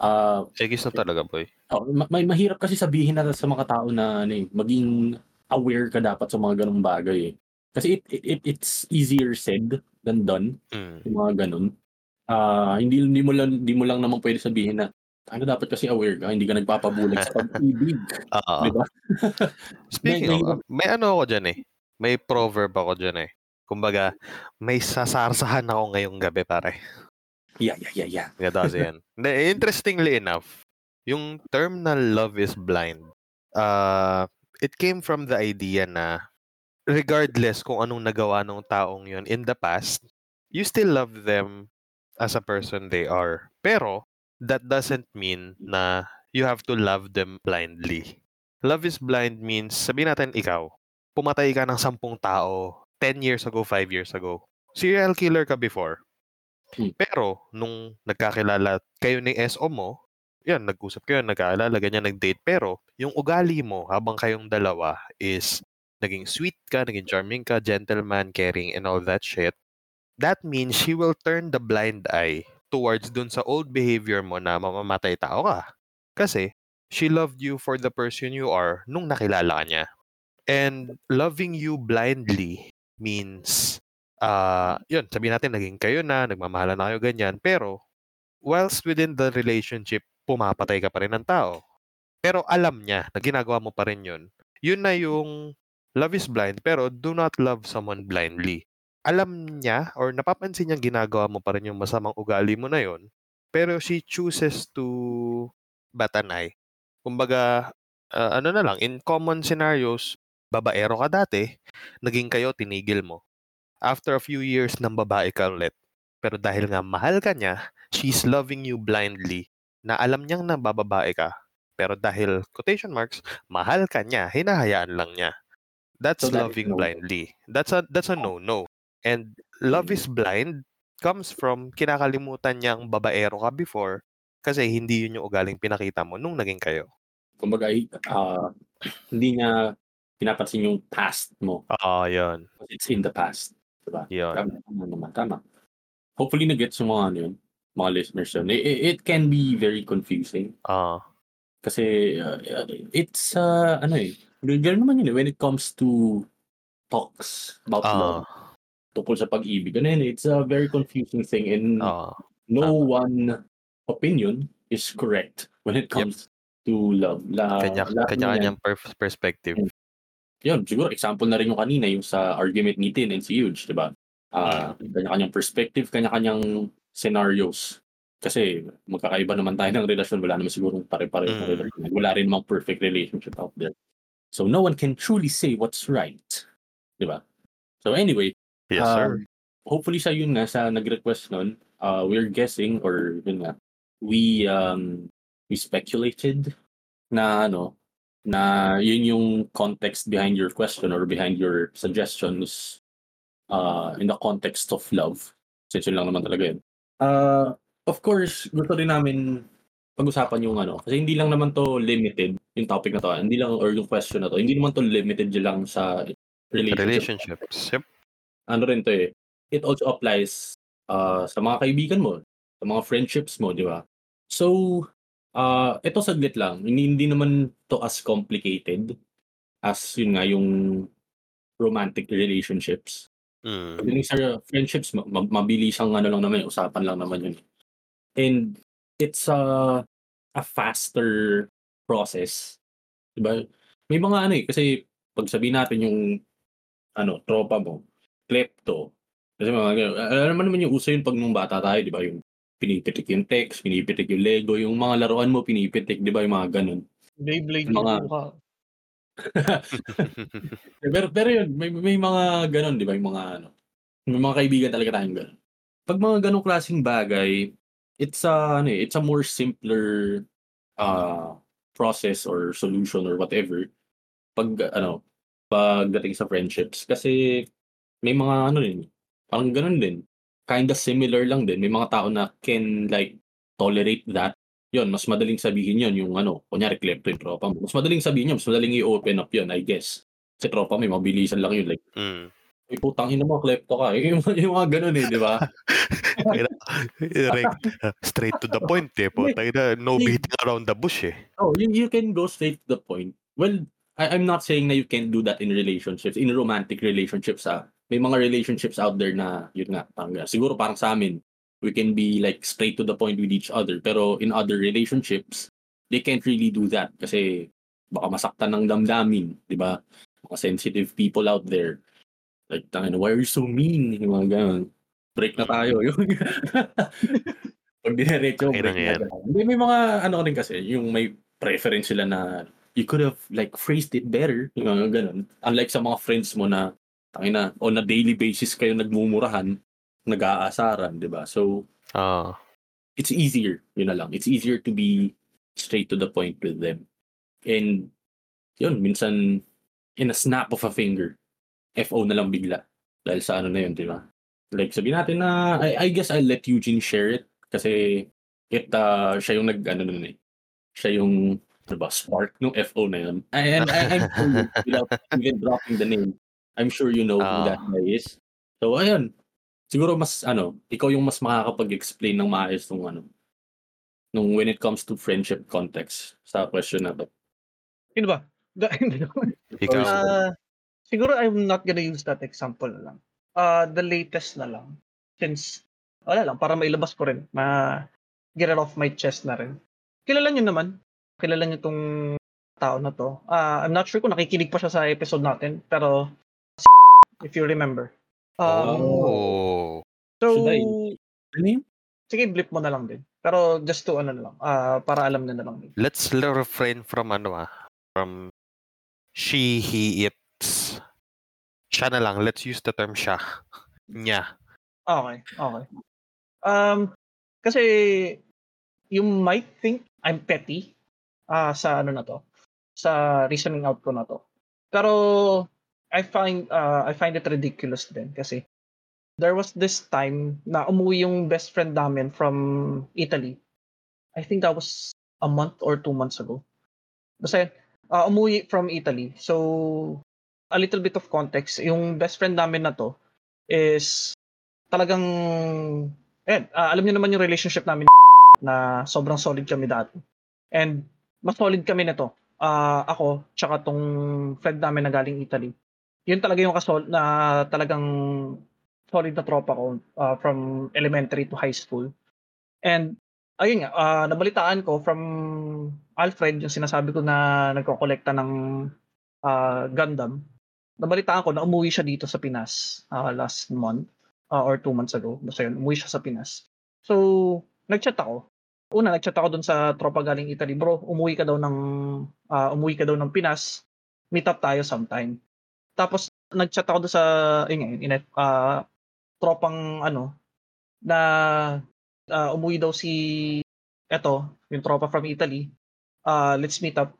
Ah, Egis na talaga, boy. oh, ma- may mahirap kasi sabihin na sa mga tao na ano eh, maging aware ka dapat sa mga ganung bagay eh. Kasi it, it, it- it's easier said than done, Hmm. yung mga ganun. Ah, hindi hindi mo lang hindi mo lang naman pwede sabihin na ano dapat kasi aware ka, hindi ka nagpapabulag sa pag-ibig, Oo. di ba? Speaking May- of, may ano ako dyan eh. May proverb ako dyan eh. Kumbaga, may sasarsahan ako ngayong gabi, pare. Yeah, yeah, yeah, yeah. Nga daw yan. Interestingly enough, yung term na love is blind, uh, it came from the idea na regardless kung anong nagawa ng taong yun in the past, you still love them as a person they are. Pero, that doesn't mean na you have to love them blindly. Love is blind means, sabihin natin ikaw, pumatay ka ng sampung tao 10 years ago, 5 years ago. Serial killer ka before. Hmm. Pero, nung nagkakilala kayo ni SO mo, yan, nag-usap kayo, nagkaalala, ganyan, nag-date. Pero, yung ugali mo habang kayong dalawa is naging sweet ka, naging charming ka, gentleman, caring, and all that shit, that means she will turn the blind eye towards dun sa old behavior mo na mamamatay tao ka. Kasi, she loved you for the person you are nung nakilala niya. And loving you blindly means, uh, yun, sabihin natin, naging kayo na, nagmamahalan na kayo, ganyan. Pero, whilst within the relationship, pumapatay ka pa rin ng tao. Pero alam niya na ginagawa mo pa rin yun. Yun na yung love is blind, pero do not love someone blindly. Alam niya or napapansin niya ginagawa mo pa rin yung masamang ugali mo na yun, pero she chooses to bat an eye. Kumbaga, ah, ano na lang, in common scenarios, babaero ka dati, naging kayo, tinigil mo. After a few years, ng babae ka ulit. Pero dahil nga mahal ka niya, she's loving you blindly, na alam niyang nabababae ka. Pero dahil, quotation marks, mahal ka niya, hinahayaan lang niya. That's So that loving no-no. blindly. That's a that's a no-no. And love is blind comes from kinakalimutan niyang babaero ka before kasi hindi yun yung ugaling pinakita mo nung naging kayo. Kumbaga, ah, hindi niya pinapansin yung past mo. Oo, yun. Because it's in the past. Diba? Yun. Tama, tama naman, tama. Hopefully, nag-gets yung mga, ano yun, mga listeners yun. It, it can be very confusing. Ah, Kasi, uh, it's, uh, ano eh, ganun naman yun eh, when it comes to talks about love, ah, tungkol sa pag-ibig, ano yun, it's a very confusing thing and ah. no tama. one opinion is correct when it comes to love. La, Kanya, lahat kanya naman yan. kanyang per- perspective. yun, siguro example na rin yung kanina, yung sa argument ni Tin and si Huge, di ba? Ah, kanya-kanyang perspective, kanya-kanyang scenarios. Kasi magkakaiba naman tayo ng relasyon, wala naman siguro pare-pareho ng Mm. relasyon. Wala rin mga perfect relationship out there. So no one can truly say what's right. Di ba? So anyway, Yes, sir. um, hopefully sa yun nga, sa nag-request nun, uh, we're guessing, or yun nga, we, um, we speculated na ano, na yun yung context behind your question or behind your suggestions uh, in the context of love. Since yun lang naman talaga yun. Uh, of course, gusto rin namin pag-usapan yung ano, kasi hindi lang naman to limited, yung topic na to, hindi lang, or yung question na to, hindi naman to limited lang sa relationship. Relationships. Yep. Ano rin to eh, it also applies uh, sa mga kaibigan mo, sa mga friendships mo, di ba? So, uh, ito saglit lang, hindi, hindi naman to as complicated as yun nga, yung romantic relationships. Mm. Pagdating sa friendships, ma- mabilis ang ano lang naman, usapan lang naman yun. And it's a, a faster process. Diba? may mga ano eh, kasi pag sabihin natin yung ano, tropa mo, klepto, kasi mga ganun. Alam mo naman yung uso yun pag nung bata tayo, di ba? Yung pinipitik yung text, pinipitik yung Lego, yung mga laruan mo pinipitik, di ba? Yung mga ganun. Beyblade Mga- mga... ka. pero, pero yun, may, may mga ganun, di ba? Yung mga ano, may mga kaibigan talaga tayong ganun. Pag mga ganong klaseng bagay, it's a, ano eh, it's a more simpler uh, process or solution or whatever pag ano pagdating sa friendships kasi may mga ano din parang ganun din kinda similar lang din may mga tao na can like tolerate that yon mas madaling sabihin yon yung ano kunyari klepto yung tropa mo mas madaling sabihin yun mas madaling i-open up yon I guess sa tropa may mabilisan lang yun like Mm. may putang ina mo klepto ka yung, yung mga ganun eh di ba Direct, straight to the point eh. Ina, no beating around the bush eh. Oh, you, you can go straight to the point. Well, I, I'm not saying na you can do that in relationships, in romantic relationships ah. May mga relationships out there na, yun nga, parang, siguro parang sa amin, we can be like straight to the point with each other. Pero in other relationships, they can't really do that kasi baka masaktan ng damdamin, di ba? Mga sensitive people out there. Like, tangin, why are you so mean? Yung mga ganun. Break na tayo. Yung pag dinerecho, break na. Hindi, may mga ano rin kasi, yung may preference sila na you could have like phrased it better. Yung mga ganun. Unlike sa mga friends mo na tangin na, on a daily basis kayo nagmumurahan, nag-aasaran, di ba? So, Ah. it's easier, yun na lang. It's easier to be straight to the point with them. And, yun, minsan, in a snap of a finger, FO na lang bigla. Dahil sa ano na yun, di ba? Like, sabihin natin na, I, I guess I'll let Eugene share it kasi it, uh, siya yung nag, ano nun eh. Siya yung, ano ba, spark ng FO na yun. And I, I'm without even dropping the name, I'm sure you know who Ah. that guy is. So, ayun. Siguro mas, ano, ikaw yung mas makakapag-explain ng maayos nung ano, nung when it comes to friendship context sa question na to. Yun ba? Ikaw. Ah, siguro I'm not gonna use that example na lang. Uh, the latest na lang. Since, wala lang, para mailabas ko rin. Ma get it off my chest na rin. Kilala nyo naman. Kilala nyo tong tao na to. Ah, I'm not sure kung nakikinig pa siya sa episode natin. Pero, if you remember. Um, oh. so, I? Ano sige, blip mo na lang din. Pero just to ano na lang, ah, para alam na na lang din. Let's refrain from ano ah. From she, he, it's. Siya na lang. Let's use the term siya. Nya. Okay, okay. Um, kasi you might think I'm petty ah sa ano na to, sa reasoning out ko na to. Pero I find uh, I find it ridiculous din kasi there was this time na umuwi yung best friend namin from Italy. I think that was a month or two months ago. Basta ah, umuwi from Italy. So, a little bit of context. Yung best friend namin na to is talagang eh alam niyo naman yung relationship namin na sobrang solid kami dati. And mas solid kami nito. Ah, ako tsaka tong friend namin na galing Italy. Yun talaga yung kasol na talagang solid na tropa ko ah, from elementary to high school. And ayun nga, ah, nabalitaan ko from Alfred yung sinasabi ko na nagkokolekta ng ah, Gundam. Nabalitaan ko na umuwi siya dito sa Pinas ah, last month uh, or two months ago. Basta yun, umuwi siya sa Pinas. So, nag-chat ako. Una, nag-chat ako dun sa tropa galing Italy. Bro, umuwi ka daw ng, ah, umuwi ka daw ng Pinas. Meet up tayo sometime. Tapos, nag-chat ako dun sa, yun nga, yun, inet, ah, tropang, ano, na ah, umuwi daw si, eto, yung tropa from Italy. Ah, let's meet up.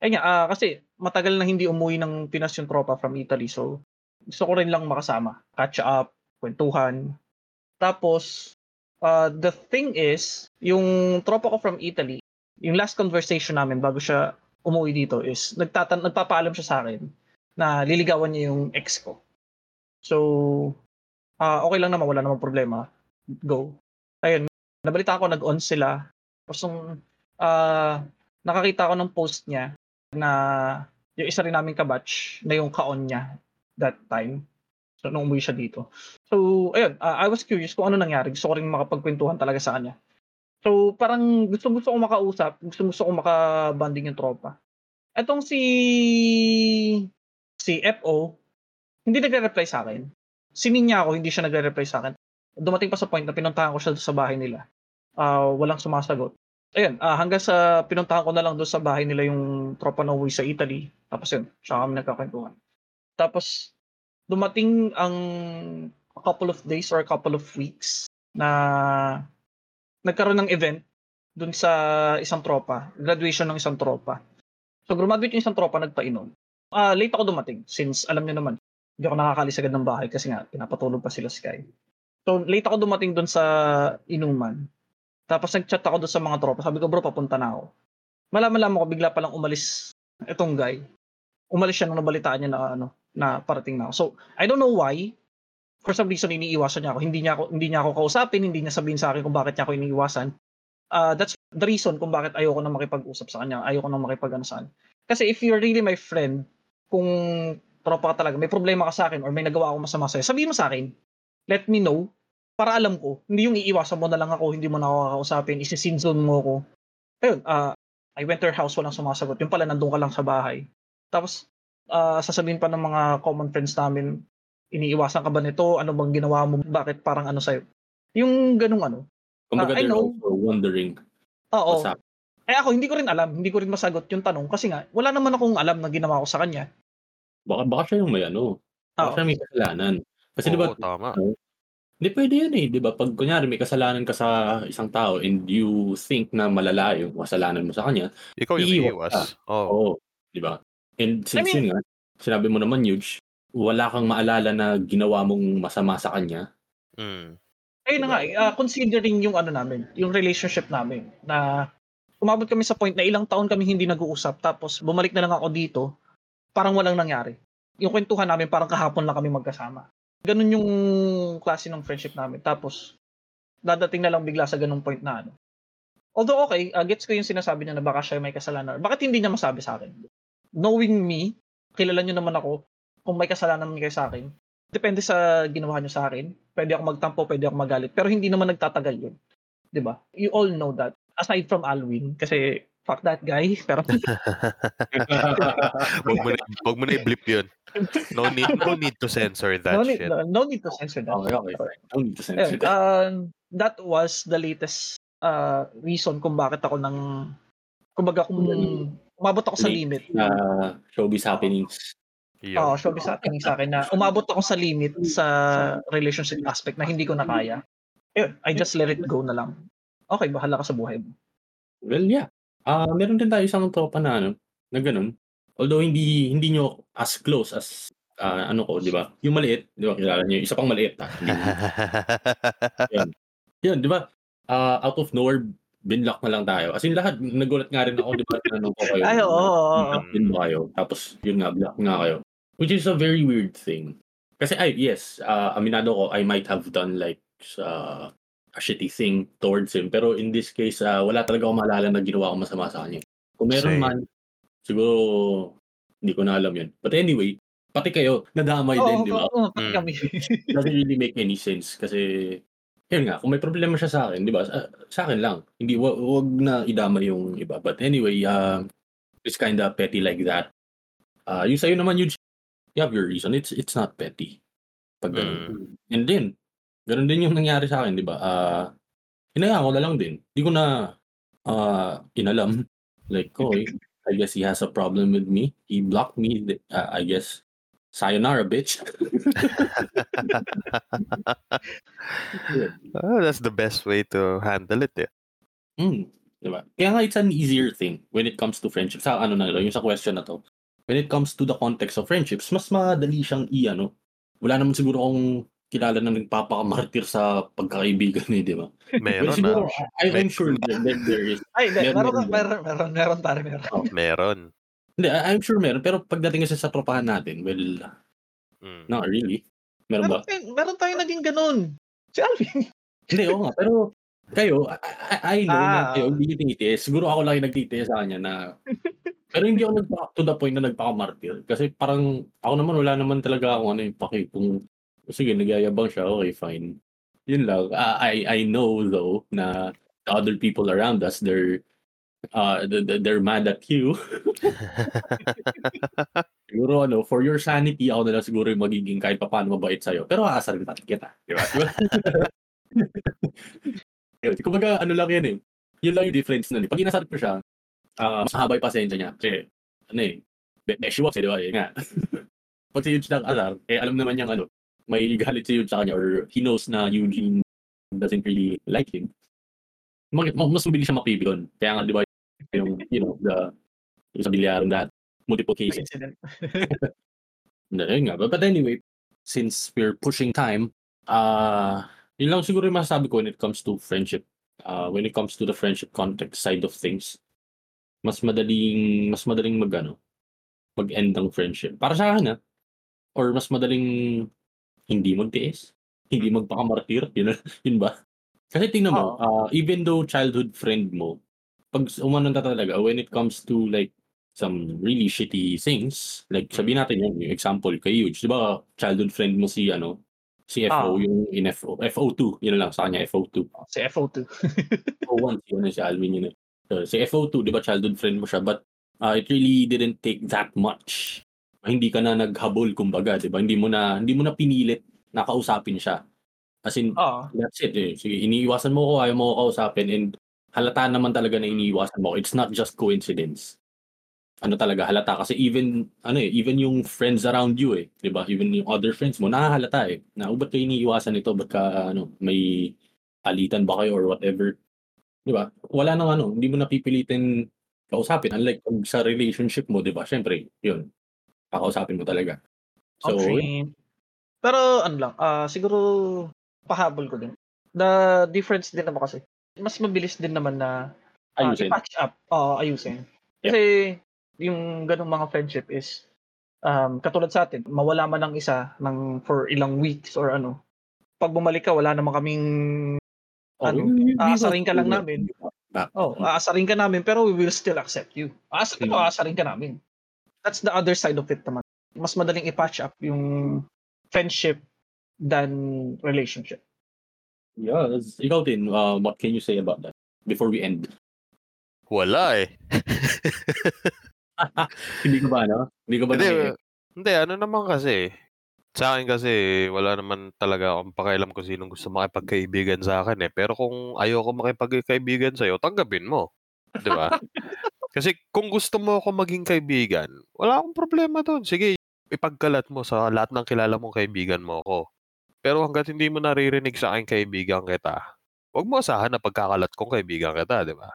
Nga, ah, kasi matagal na hindi umuwi ng Pinas yung tropa from Italy. So, gusto ko rin lang makasama. Catch up, kwentuhan. Tapos, uh, the thing is, yung tropa ko from Italy, yung last conversation namin bago siya umuwi dito is, nagtatan nagpapaalam siya sa akin na liligawan niya yung ex ko. So, ah okay lang naman, wala namang problema. Go. Ayun, nabalita ko, nag-on sila. Tapos nung ah, nakakita ko ng post niya na yung isa rin naming kabatch na yung ka-on niya that time. So, nung umuwi siya dito. So, ayun, uh, I was curious kung ano nangyari. Gusto ko rin makapagkwentuhan talaga sa kanya. So, parang gusto-gusto ko makausap, gusto-gusto ko makabanding yung tropa. Etong si si FO, hindi nagre-reply sa akin. Sinin niya ako, hindi siya nagre-reply sa akin. Dumating pa sa point na pinuntahan ko siya sa bahay nila. Ah, walang sumasagot. Ayun, ah, hanggang sa pinuntahan ko na lang doon sa bahay nila yung tropa na uwi sa Italy. Tapos yun, siya kami nagkakwentuhan. Tapos, dumating ang a couple of days or a couple of weeks na nagkaroon ng event dun sa isang tropa, graduation ng isang tropa. So, graduate yung isang tropa, nagpainom. Ah, late ako dumating since alam niyo naman, hindi ako nakakalis agad ng bahay kasi nga pinapatulog pa sila Sky. So, late ako dumating dun sa inuman. Tapos nag-chat ako doon sa mga tropa. Sabi ko, bro, papunta na ako. Malaman-laman ko, bigla palang umalis itong guy. Umalis siya nung nabalitaan niya na, ano, na parating na ako. So, I don't know why. For some reason, iniiwasan niya ako. Hindi niya ako, hindi niya ako kausapin, hindi niya sabihin sa akin kung bakit niya ako iniiwasan. Uh, that's the reason kung bakit ayoko na makipag-usap sa kanya. Ayoko na makipag-ano saan. Kasi if you're really my friend, kung tropa ka talaga, may problema ka sa akin or may nagawa ako masama sa'yo, sabihin mo sa akin. Let me know para alam ko, hindi yung iiwasan mo na lang ako, hindi mo na ako kakausapin, isisinzon mo ako. Ayun, uh, I went to her house, walang sumasagot. Yung pala, nandun ka lang sa bahay. Tapos, uh, sasabihin pa ng mga common friends namin, iniiwasan ka ba nito? Ano bang ginawa mo? Bakit parang ano sa'yo? Yung ganung ano. Kumbaga, uh, I know. also wondering Oo. what's up. Eh ako, hindi ko rin alam. Hindi ko rin masagot yung tanong. Kasi nga, wala naman akong alam na ginawa ko sa kanya. Baka, baka siya yung may ano. Baka Oo. siya may kasalanan. Kasi di ba, Oo, tama. Hindi pwede yan eh, 'di ba? Pag kunyari may kasalanan ka sa isang tao and you think na malala yung kasalanan mo sa kanya, Ikaw yung iiwas iiwas. Oh. oo, 'di ba? And since mean- yun nga, sinabi mo naman huge, wala kang maalala na ginawa mong masama sa kanya. Mm. Ayun na nga, ah, considering yung ano namin, yung relationship namin, na umabot kami sa point na ilang taon kami hindi nag-uusap, tapos bumalik na lang ako dito, parang walang nangyari. Yung kwentuhan namin, parang kahapon lang kami magkasama. Ganun yung klase ng friendship namin. Tapos, dadating na lang bigla sa ganung point na ano. Although okay, ah, gets ko yung sinasabi niya na baka siya may kasalanan. Bakit hindi niya masabi sa akin? Knowing me, kilala niyo naman ako, kung may kasalanan kayo sa akin, depende sa ginawa niyo sa akin. Pwede ako magtampo, pwede ako magalit. Pero hindi naman nagtatagal yun. 'Di ba? You all know that. Aside from Alwin, kasi fuck that guy. Pero Wag mo na, wag mo na i-blip yun. No need, no need to censor that no, need, shit. no, no need to censor that. okay, okay. Don't need to censor that. um, that was the latest uh, reason kung bakit ako nang kumbaga kung umabot ako sa Late. limit. Uh, showbiz happenings. Yun. Oo, showbiz happening sa akin na umabot ako sa limit sa relationship aspect na hindi ko na kaya. Ayun, I just let it go na lang. Okay, bahala ka sa buhay mo. Well, yeah. Ah, meron din tayo isang tropa na ano, na ganun. Although hindi hindi nyo as close as ah, ano ko, 'di ba? Yung maliit, 'di ba? Kilala niyo, isa pang maliit ah. Hindi, Yun, di ba? Ah, out of nowhere, binlock na lang tayo. As in lahat, nagulat nga rin ako, di ba? Tinanong ko kayo. Ay, oo, din ba kayo? Tapos, yun nga, block nga kayo. Which is a very weird thing. Kasi, ay, yes, ah, aminado ko, I might have done like uh, a shitty thing towards him. Pero in this case, ah, wala talaga ako maalala na ginawa ko masama sa kanya. Kung meron Same. man, siguro, hindi ko na alam yun. But anyway, pati kayo, nadamay din, di ba? Oo, pati Mm. kami. doesn't really make any sense kasi yun nga, kung may problema siya sa akin, di ba? Sa, sa akin lang. Hindi, wag, wag na idama yung iba. But anyway, uh, it's kind of petty like that. Uh, yung sa'yo naman, you, you have your reason. It's it's not petty. Pag ganun. And then, ganun din yung nangyari sa akin, di ba? Uh, hinayaan ko na lang din. Hindi ko na uh, inalam. Like, okay, I guess he has a problem with me. He blocked me. Uh, I guess, sayonara, bitch. oh, that's the best way to handle it. Eh. Mm, diba? Kaya nga it's an easier thing when it comes to friendship. Sa ano na lang, yung sa question na to. When it comes to the context of friendships, mas madali siyang i-ano. Wala naman siguro akong kilala na nagpapakamartir sa pagkakaibigan eh, di ba? Meron Well, siguro, na. I, I'm May- sure that, that there is. Ay. Meron, Meron, meron. meron, meron, meron, pare, meron. Meron. Hindi, I- I'm sure meron. Pero pagdating kasi sa tropahan natin, well, Mm. not really. Meron ba? Meron, tayo- meron tayo naging ganun. Si Alvin. Hindi, oo nga. Pero kayo, I, I- I know na Ah. kayo hindi tinitiis. Siguro ako lang yung nagtitiis sa kanya na pero hindi ako nagpa to the point na nagpakamartir. Kasi parang ako naman wala naman talaga akong ano yung paki kung sige nagyayabang siya, okay fine. Yun lang. Ah, I I know though na the other people around us they're uh, th- th- they're mad at you. siguro ano, for your sanity, ako na lang siguro yung magiging kahit pa paano mabait sa'yo. Pero aasa rin natin kita. Di ba? Yun, Kumbaga, ano lang yan eh. Yun lang yung difference nun. eh. Pag inasar ko siya, ah, mas mahaba yung pasensya niya. Kasi, ano eh, be- beshi walks eh, di? Eh, nga. Pag si Yuji ng asar, eh, alam naman niyang ano, may galit si Yuji sa kanya or he knows na Eugene doesn't really like him. Mag- ma- mas mabilis siya mapibig doon. Kaya nga, di ba, yung, you know, the, yung sa bilyaran that multiple cases. Yun nga. But, anyway, since we're pushing time, uh, yun lang siguro yung masasabi ko when it comes to friendship. Uh, when it comes to the friendship context side of things, mas madaling, mas madaling mag, ano, mag-end ng friendship. Para sa akin, ah. Or mas madaling hindi magtiis. Hindi magpakamartir. Yun, yun ba? Kasi tingnan mo, uh, even though childhood friend mo, pag umanon ka talaga, when it comes to like some really shitty things, like sabihin natin yun, yung example kay Huge, di ba childhood friend mo si ano, si FO, Ah. yung in FO, FO2, yun lang sa kanya, FO2. Si FO2. FO1, si, ano, si Alvin yun. So, si FO2, di ba childhood friend mo siya, but uh, it really didn't take that much. Hindi ka na naghabol, kumbaga, di ba? Hindi mo na, hindi mo na pinilit na kausapin siya. As in, Oo. That's it eh. Sige, iniiwasan mo ko, ayaw mo ko kausapin and halata naman talaga na iniiwasan mo. ko. It's not just coincidence. Ano talaga, halata. Kasi even, ano eh, even yung friends around you eh. di ba Even yung other friends mo, nahahalata eh. Na, "Oh, ba't kayo iniiwasan ito? Ba't ka, ano, may alitan ba kayo or whatever? Di ba Wala nang ano, hindi mo napipilitin kausapin. Unlike pag sa relationship mo, di ba Siyempre, yun. Kakausapin mo talaga. So, Okay. Pero ano lang, ah siguro pahabol ko din. The difference din naman kasi, mas mabilis din naman na ah, ayusin. i-patch up. Oo, ayusin. Kasi yung ganong mga friendship is um, katulad sa atin, mawala man ang isa ng for ilang weeks or ano. Pag bumalik ka, wala naman kaming ano, hindi- hindi aasarin ka lang namin. Back. Oh, aasarin ka namin pero we will still accept you. Aasarin Hmm. mo, aasarin ka namin. That's the other side of it naman. Mas madaling i-patch up yung friendship than relationship. Yeah, that's- ikaw din, uh, what can you say about that before we end? Wala eh. Hindi ka ba, ano? Hindi ka ba Hindi, hindi, ano naman kasi, sa akin kasi, wala naman talaga akong pakialam kung sinong gusto makipagkaibigan sa akin eh. Pero kung ayoko makipagkaibigan sa'yo, tanggapin mo. Di ba? kasi kung gusto mo ako maging kaibigan, wala akong problema doon. Sige, ipagkalat mo sa lahat ng kilala mong kaibigan mo ako. Pero hanggat hindi mo naririnig sa akin kaibigan kita, huwag mo asahan na pagkakalat kong kaibigan kita, di ba?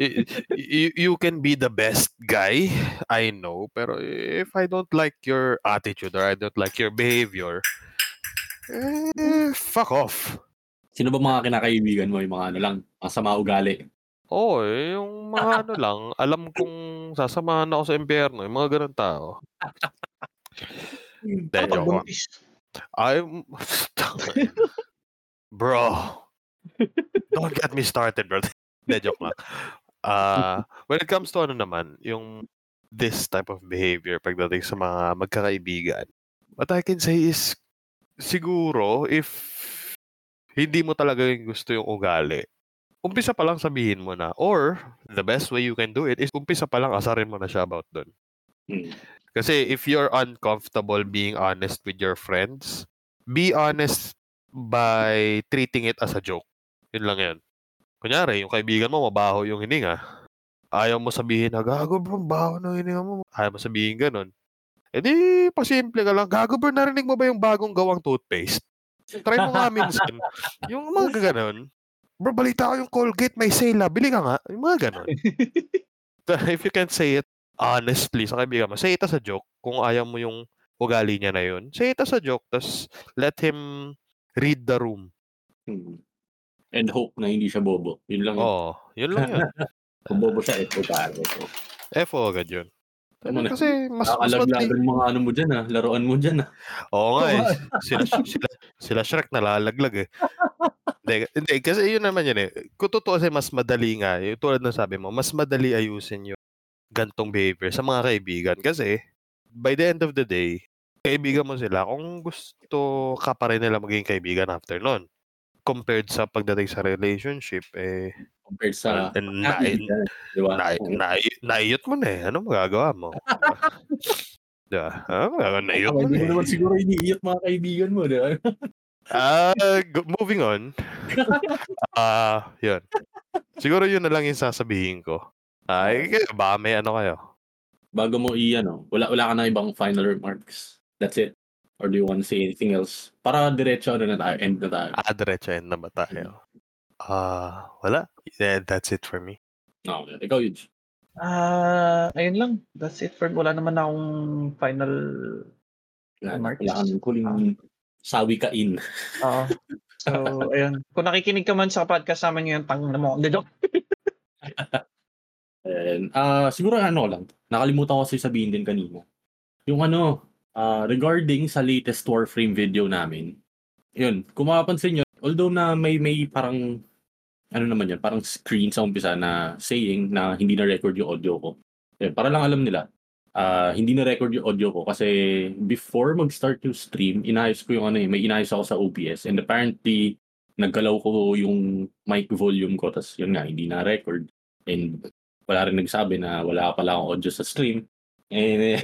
y- y- you can be the best guy, I know, pero if I don't like your attitude or I don't like your behavior, eh, fuck off. Sino ba mga kinakaibigan mo? Yung mga ano lang, ang sama ugali. Oo, eh, yung mga ano lang, alam kong sasamahan ako sa impyerno, yung mga ganun tao. Hindi, Ano joke lang. buntis? I'm... bro. Don't get me started, bro. Hindi, joke lang. Ah, when it comes to ano naman, yung this type of behavior pagdating sa mga magkakaibigan, what I can say is, siguro, if hindi mo talaga yung gusto yung ugali, umpisa pa lang sabihin mo na. Or, the best way you can do it is umpisa pa lang asarin mo na siya about dun. Hmm. Kasi if you're uncomfortable being honest with your friends, be honest by treating it as a joke. Yun lang yan. Kunyari, yung kaibigan mo, mabaho yung hininga. Ayaw mo sabihin na, gago bro, baho ng hininga mo. Ayaw mo sabihin ganun. E di, pasimple ka lang. Gago bro, narinig mo ba yung bagong gawang toothpaste? Try mo nga minsan. yung mga ganun. Bro, balita ko yung Colgate may sale. Bili ka nga. Yung mga ganun. if you can say it honestly sa kaibigan mo, say it as a joke. Kung ayaw mo yung ugali niya na yun, say it as a joke. Tapos let him read the room. Hmm. And hope na hindi siya bobo. Yun lang. yun. Oo, yun lang yun. Kung bobo siya, ito tayo. FO agad yun. Ano na? Kasi mas, mas. Nakakalaglagan mga ano mo dyan ah. Laruan mo dyan ah. Oo nga eh. Sila, sila, sila Shrek nalalaglag eh. Hindi, kasi yun naman yun eh. Kung totoo kasi mas madali nga, yung tulad ng sabi mo, mas madali ayusin yung gantong behavior sa mga kaibigan. Kasi, by the end of the day, kaibigan mo sila kung gusto ka pa rin nila maging kaibigan after nun. compared sa pagdating sa relationship, eh, Compared sa na, na, na, naiyot mo na eh. Ano magagawa mo? Di ba? Ah, naiyot mo Hindi na mo naman eh. siguro iniiyot mga kaibigan mo, di ba? Ah, go- moving on. Ah, yun. Siguro yun na lang yung sasabihin ko. Ay, baka may ano kayo. Bago mo i ano, wala wala ka na ibang final remarks. That's it. Or do you want to say anything else? Para diretso ano na tayo, end na tayo. Ah, diretso end na ba tayo? Ah, wala. Yeah, that's it for me. Okay, ikaw Yuj. Ah, ayun lang. That's it for wala naman akong final Wala, Remarks? wala kang huling sawi ka in. Oo. So, ayun. Kung nakikinig ka man sa podcast namin ngayon, tang na mo. Hindi, joke. And, ah siguro ano lang, nakalimutan ko kasi sabihin din kanina. Yung ano, ah regarding sa latest Warframe video namin. Yun, kung mapapansin nyo, although na may may parang ano naman yun, parang screen sa umpisa na saying na hindi na record yung audio ko. Yun, para lang alam nila, ah hindi na record yung audio ko kasi before mag-start yung stream, inayos ko yung ano eh, may inayos ako sa OBS and apparently naggalaw ko yung mic volume ko tas yun nga, hindi na record. And wala rin nagsabi na wala pala akong audio sa stream. And eh,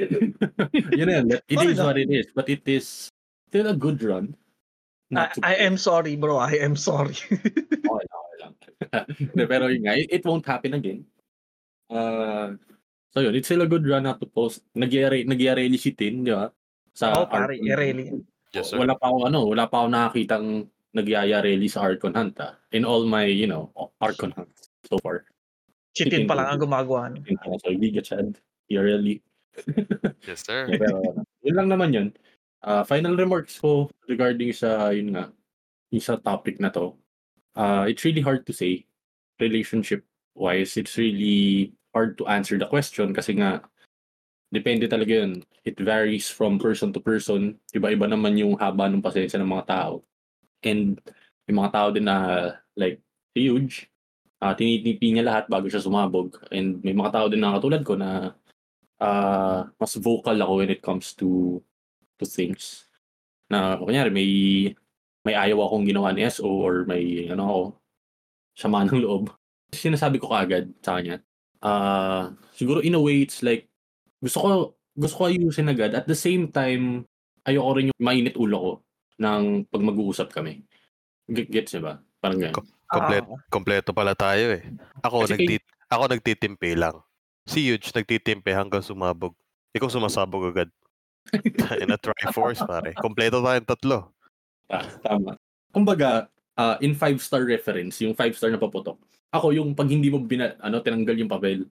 yun na yun. It Sorry is na. what it is. But it is still a good run. I, I am sorry, bro. I am sorry. Okay lang, okay lang. Hindi, pero yun nga, it, it won't happen again. Uh, so yun, it's still a good run not to post. Nagyari, nagyari si Tin, di ba? Sa Oo, pare, i-rally. Yes, sir. Wala pa ako, ano, wala pa ako nakakitang nagyayareli sa Arcon Hunt, ah. In all my, you know, Arcon Hunts so far. Chitin pa lang ang gumagawa. nun. So, Giga Chad, IRLE. Yes, sir. Yeah, pero yun lang naman yun. Ah, final remarks ko regarding sa yun nga, yung sa topic na to. Uh, it's really hard to say relationship wise. It's really hard to answer the question kasi nga depende talaga yun. It varies from person to person. Iba-iba naman yung haba ng pasensya ng mga tao. And may mga tao din na like huge. Uh, tinitipi niya lahat bago siya sumabog. And may mga tao din na katulad ko na uh, mas vocal ako when it comes to to things. Na kunyari may may ayaw akong ginawa ni SO or may ano ako sama ng loob. Sinasabi ko kagad sa kanya. Uh, siguro in a way it's like gusto ko gusto ko ayusin agad at the same time ayoko rin yung mainit ulo ko ng pag mag-uusap kami. Get, gets ba? Parang ganyan. Kompleto, Ah, kompleto pala tayo eh. Ako, Kasi nagtit ako nagtitimpe lang. Si Huge nagtitimpe hanggang sumabog. Ikaw sumasabog agad. In a Triforce, pare. Kompleto tayong tatlo. Ah, tama. Kumbaga, ah, in five-star reference, yung five-star na paputok, ako yung pag hindi mo bina, ano, tinanggal yung papel,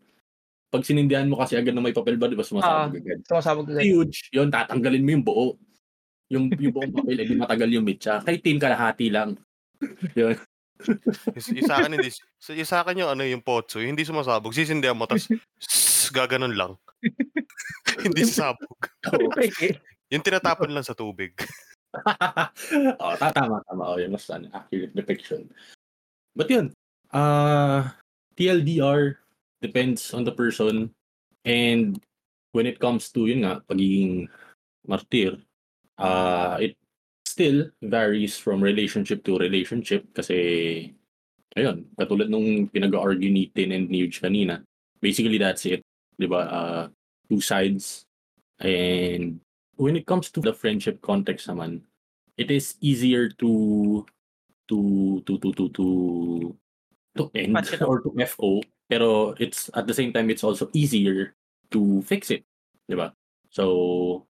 pag sinindihan mo kasi agad na may papel ba, di ba sumasabog agad? Sumasabog agad. huge, yun, tatanggalin mo yung buo. Yung, yung buong papel, edi matagal yung mitya. Kay team kalahati lang. yun. Yung, yung sa akin, hindi, sa- yung sa akin yung ano yung potso, yung hindi sumasabog, sisindihan mo, tapos gaganon lang. hindi sasabog. Yung tinatapon lang sa tubig. oh, ta- tama, tama. Oh, yun, mas ano, accurate depiction. But yun, uh, TLDR depends on the person. And when it comes to, yun nga, pagiging martir, uh, it still varies from relationship to relationship kasi, ayun, katulad nung pinag-argue ni Tin and Nuge kanina, basically that's it. Di? Uh, two sides. And when it comes to the friendship context naman, it is easier to to to to to to to end or to FO pero it's at the same time it's also easier to fix it di ba? So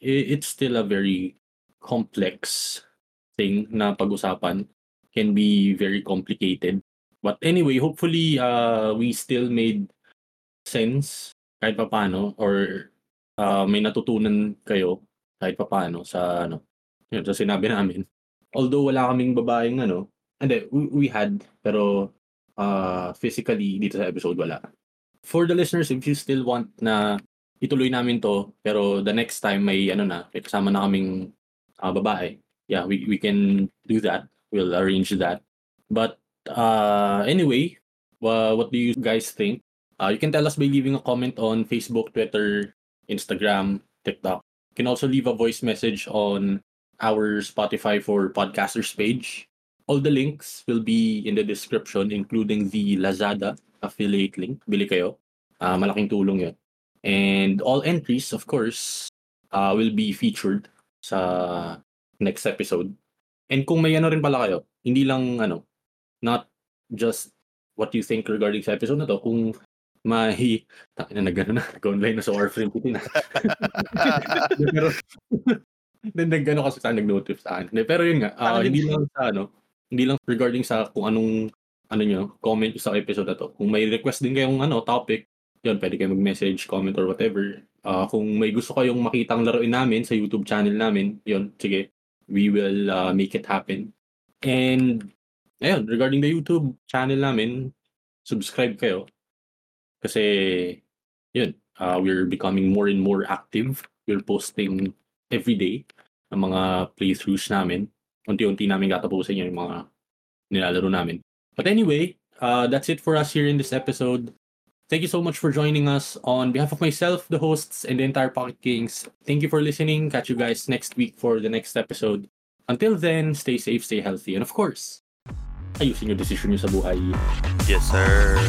it's still a very complex thing na pag-usapan. Can be very complicated. But anyway hopefully uh we still made sense kahit papaano or uh, may natutunan kayo kahit papaano sa ano yun, sa sinabi namin. Although wala kaming babaeng ano, hindi, we, we had, pero uh, physically dito sa episode wala. For the listeners, if you still want na ituloy namin to, pero the next time may ano na, may kasama na kaming uh, babae, yeah, we, we can do that. We'll arrange that. But uh, anyway, uh, what do you guys think? Uh, you can tell us by leaving a comment on Facebook, Twitter, Instagram, TikTok. You can also leave a voice message on our Spotify for podcasters page. All the links will be in the description, including the Lazada affiliate link. Bili kayo. Ah, malaking tulong yun. And all entries, of course, uh, will be featured sa next episode. And kung may ano rin pala kayo, hindi lang ano, not just what you think regarding sa episode na to, kung may, takin na nag-ano na, nag-online na sa Warframe Putin na. pero, then nag-ano kasi sa nag-notify sa akin. Pero yun nga, din. hindi lang sa ano, hindi lang regarding sa kung anong ano nyo, comment sa episode na to. Kung may request din kayong ano, topic, yun, pwede kayo mag-message, comment, or whatever. Ah, kung may gusto kayong makitang laruin namin sa YouTube channel namin, yun, sige, we will uh, make it happen. And, ayun, regarding the YouTube channel namin, subscribe kayo. Kasi, yun, uh, we're becoming more and more active. We're posting every day ang mga playthroughs namin. Unti-unti namin katapusin yun yung mga nilalaro namin. But anyway, uh, that's it for us here in this episode. Thank you so much for joining us on behalf of myself, the hosts, and the entire Pocket Kings. Thank you for listening. Catch you guys next week for the next episode. Until then, stay safe, stay healthy, and of course, ayusin yung decision nyo sa buhay. Yes, sir.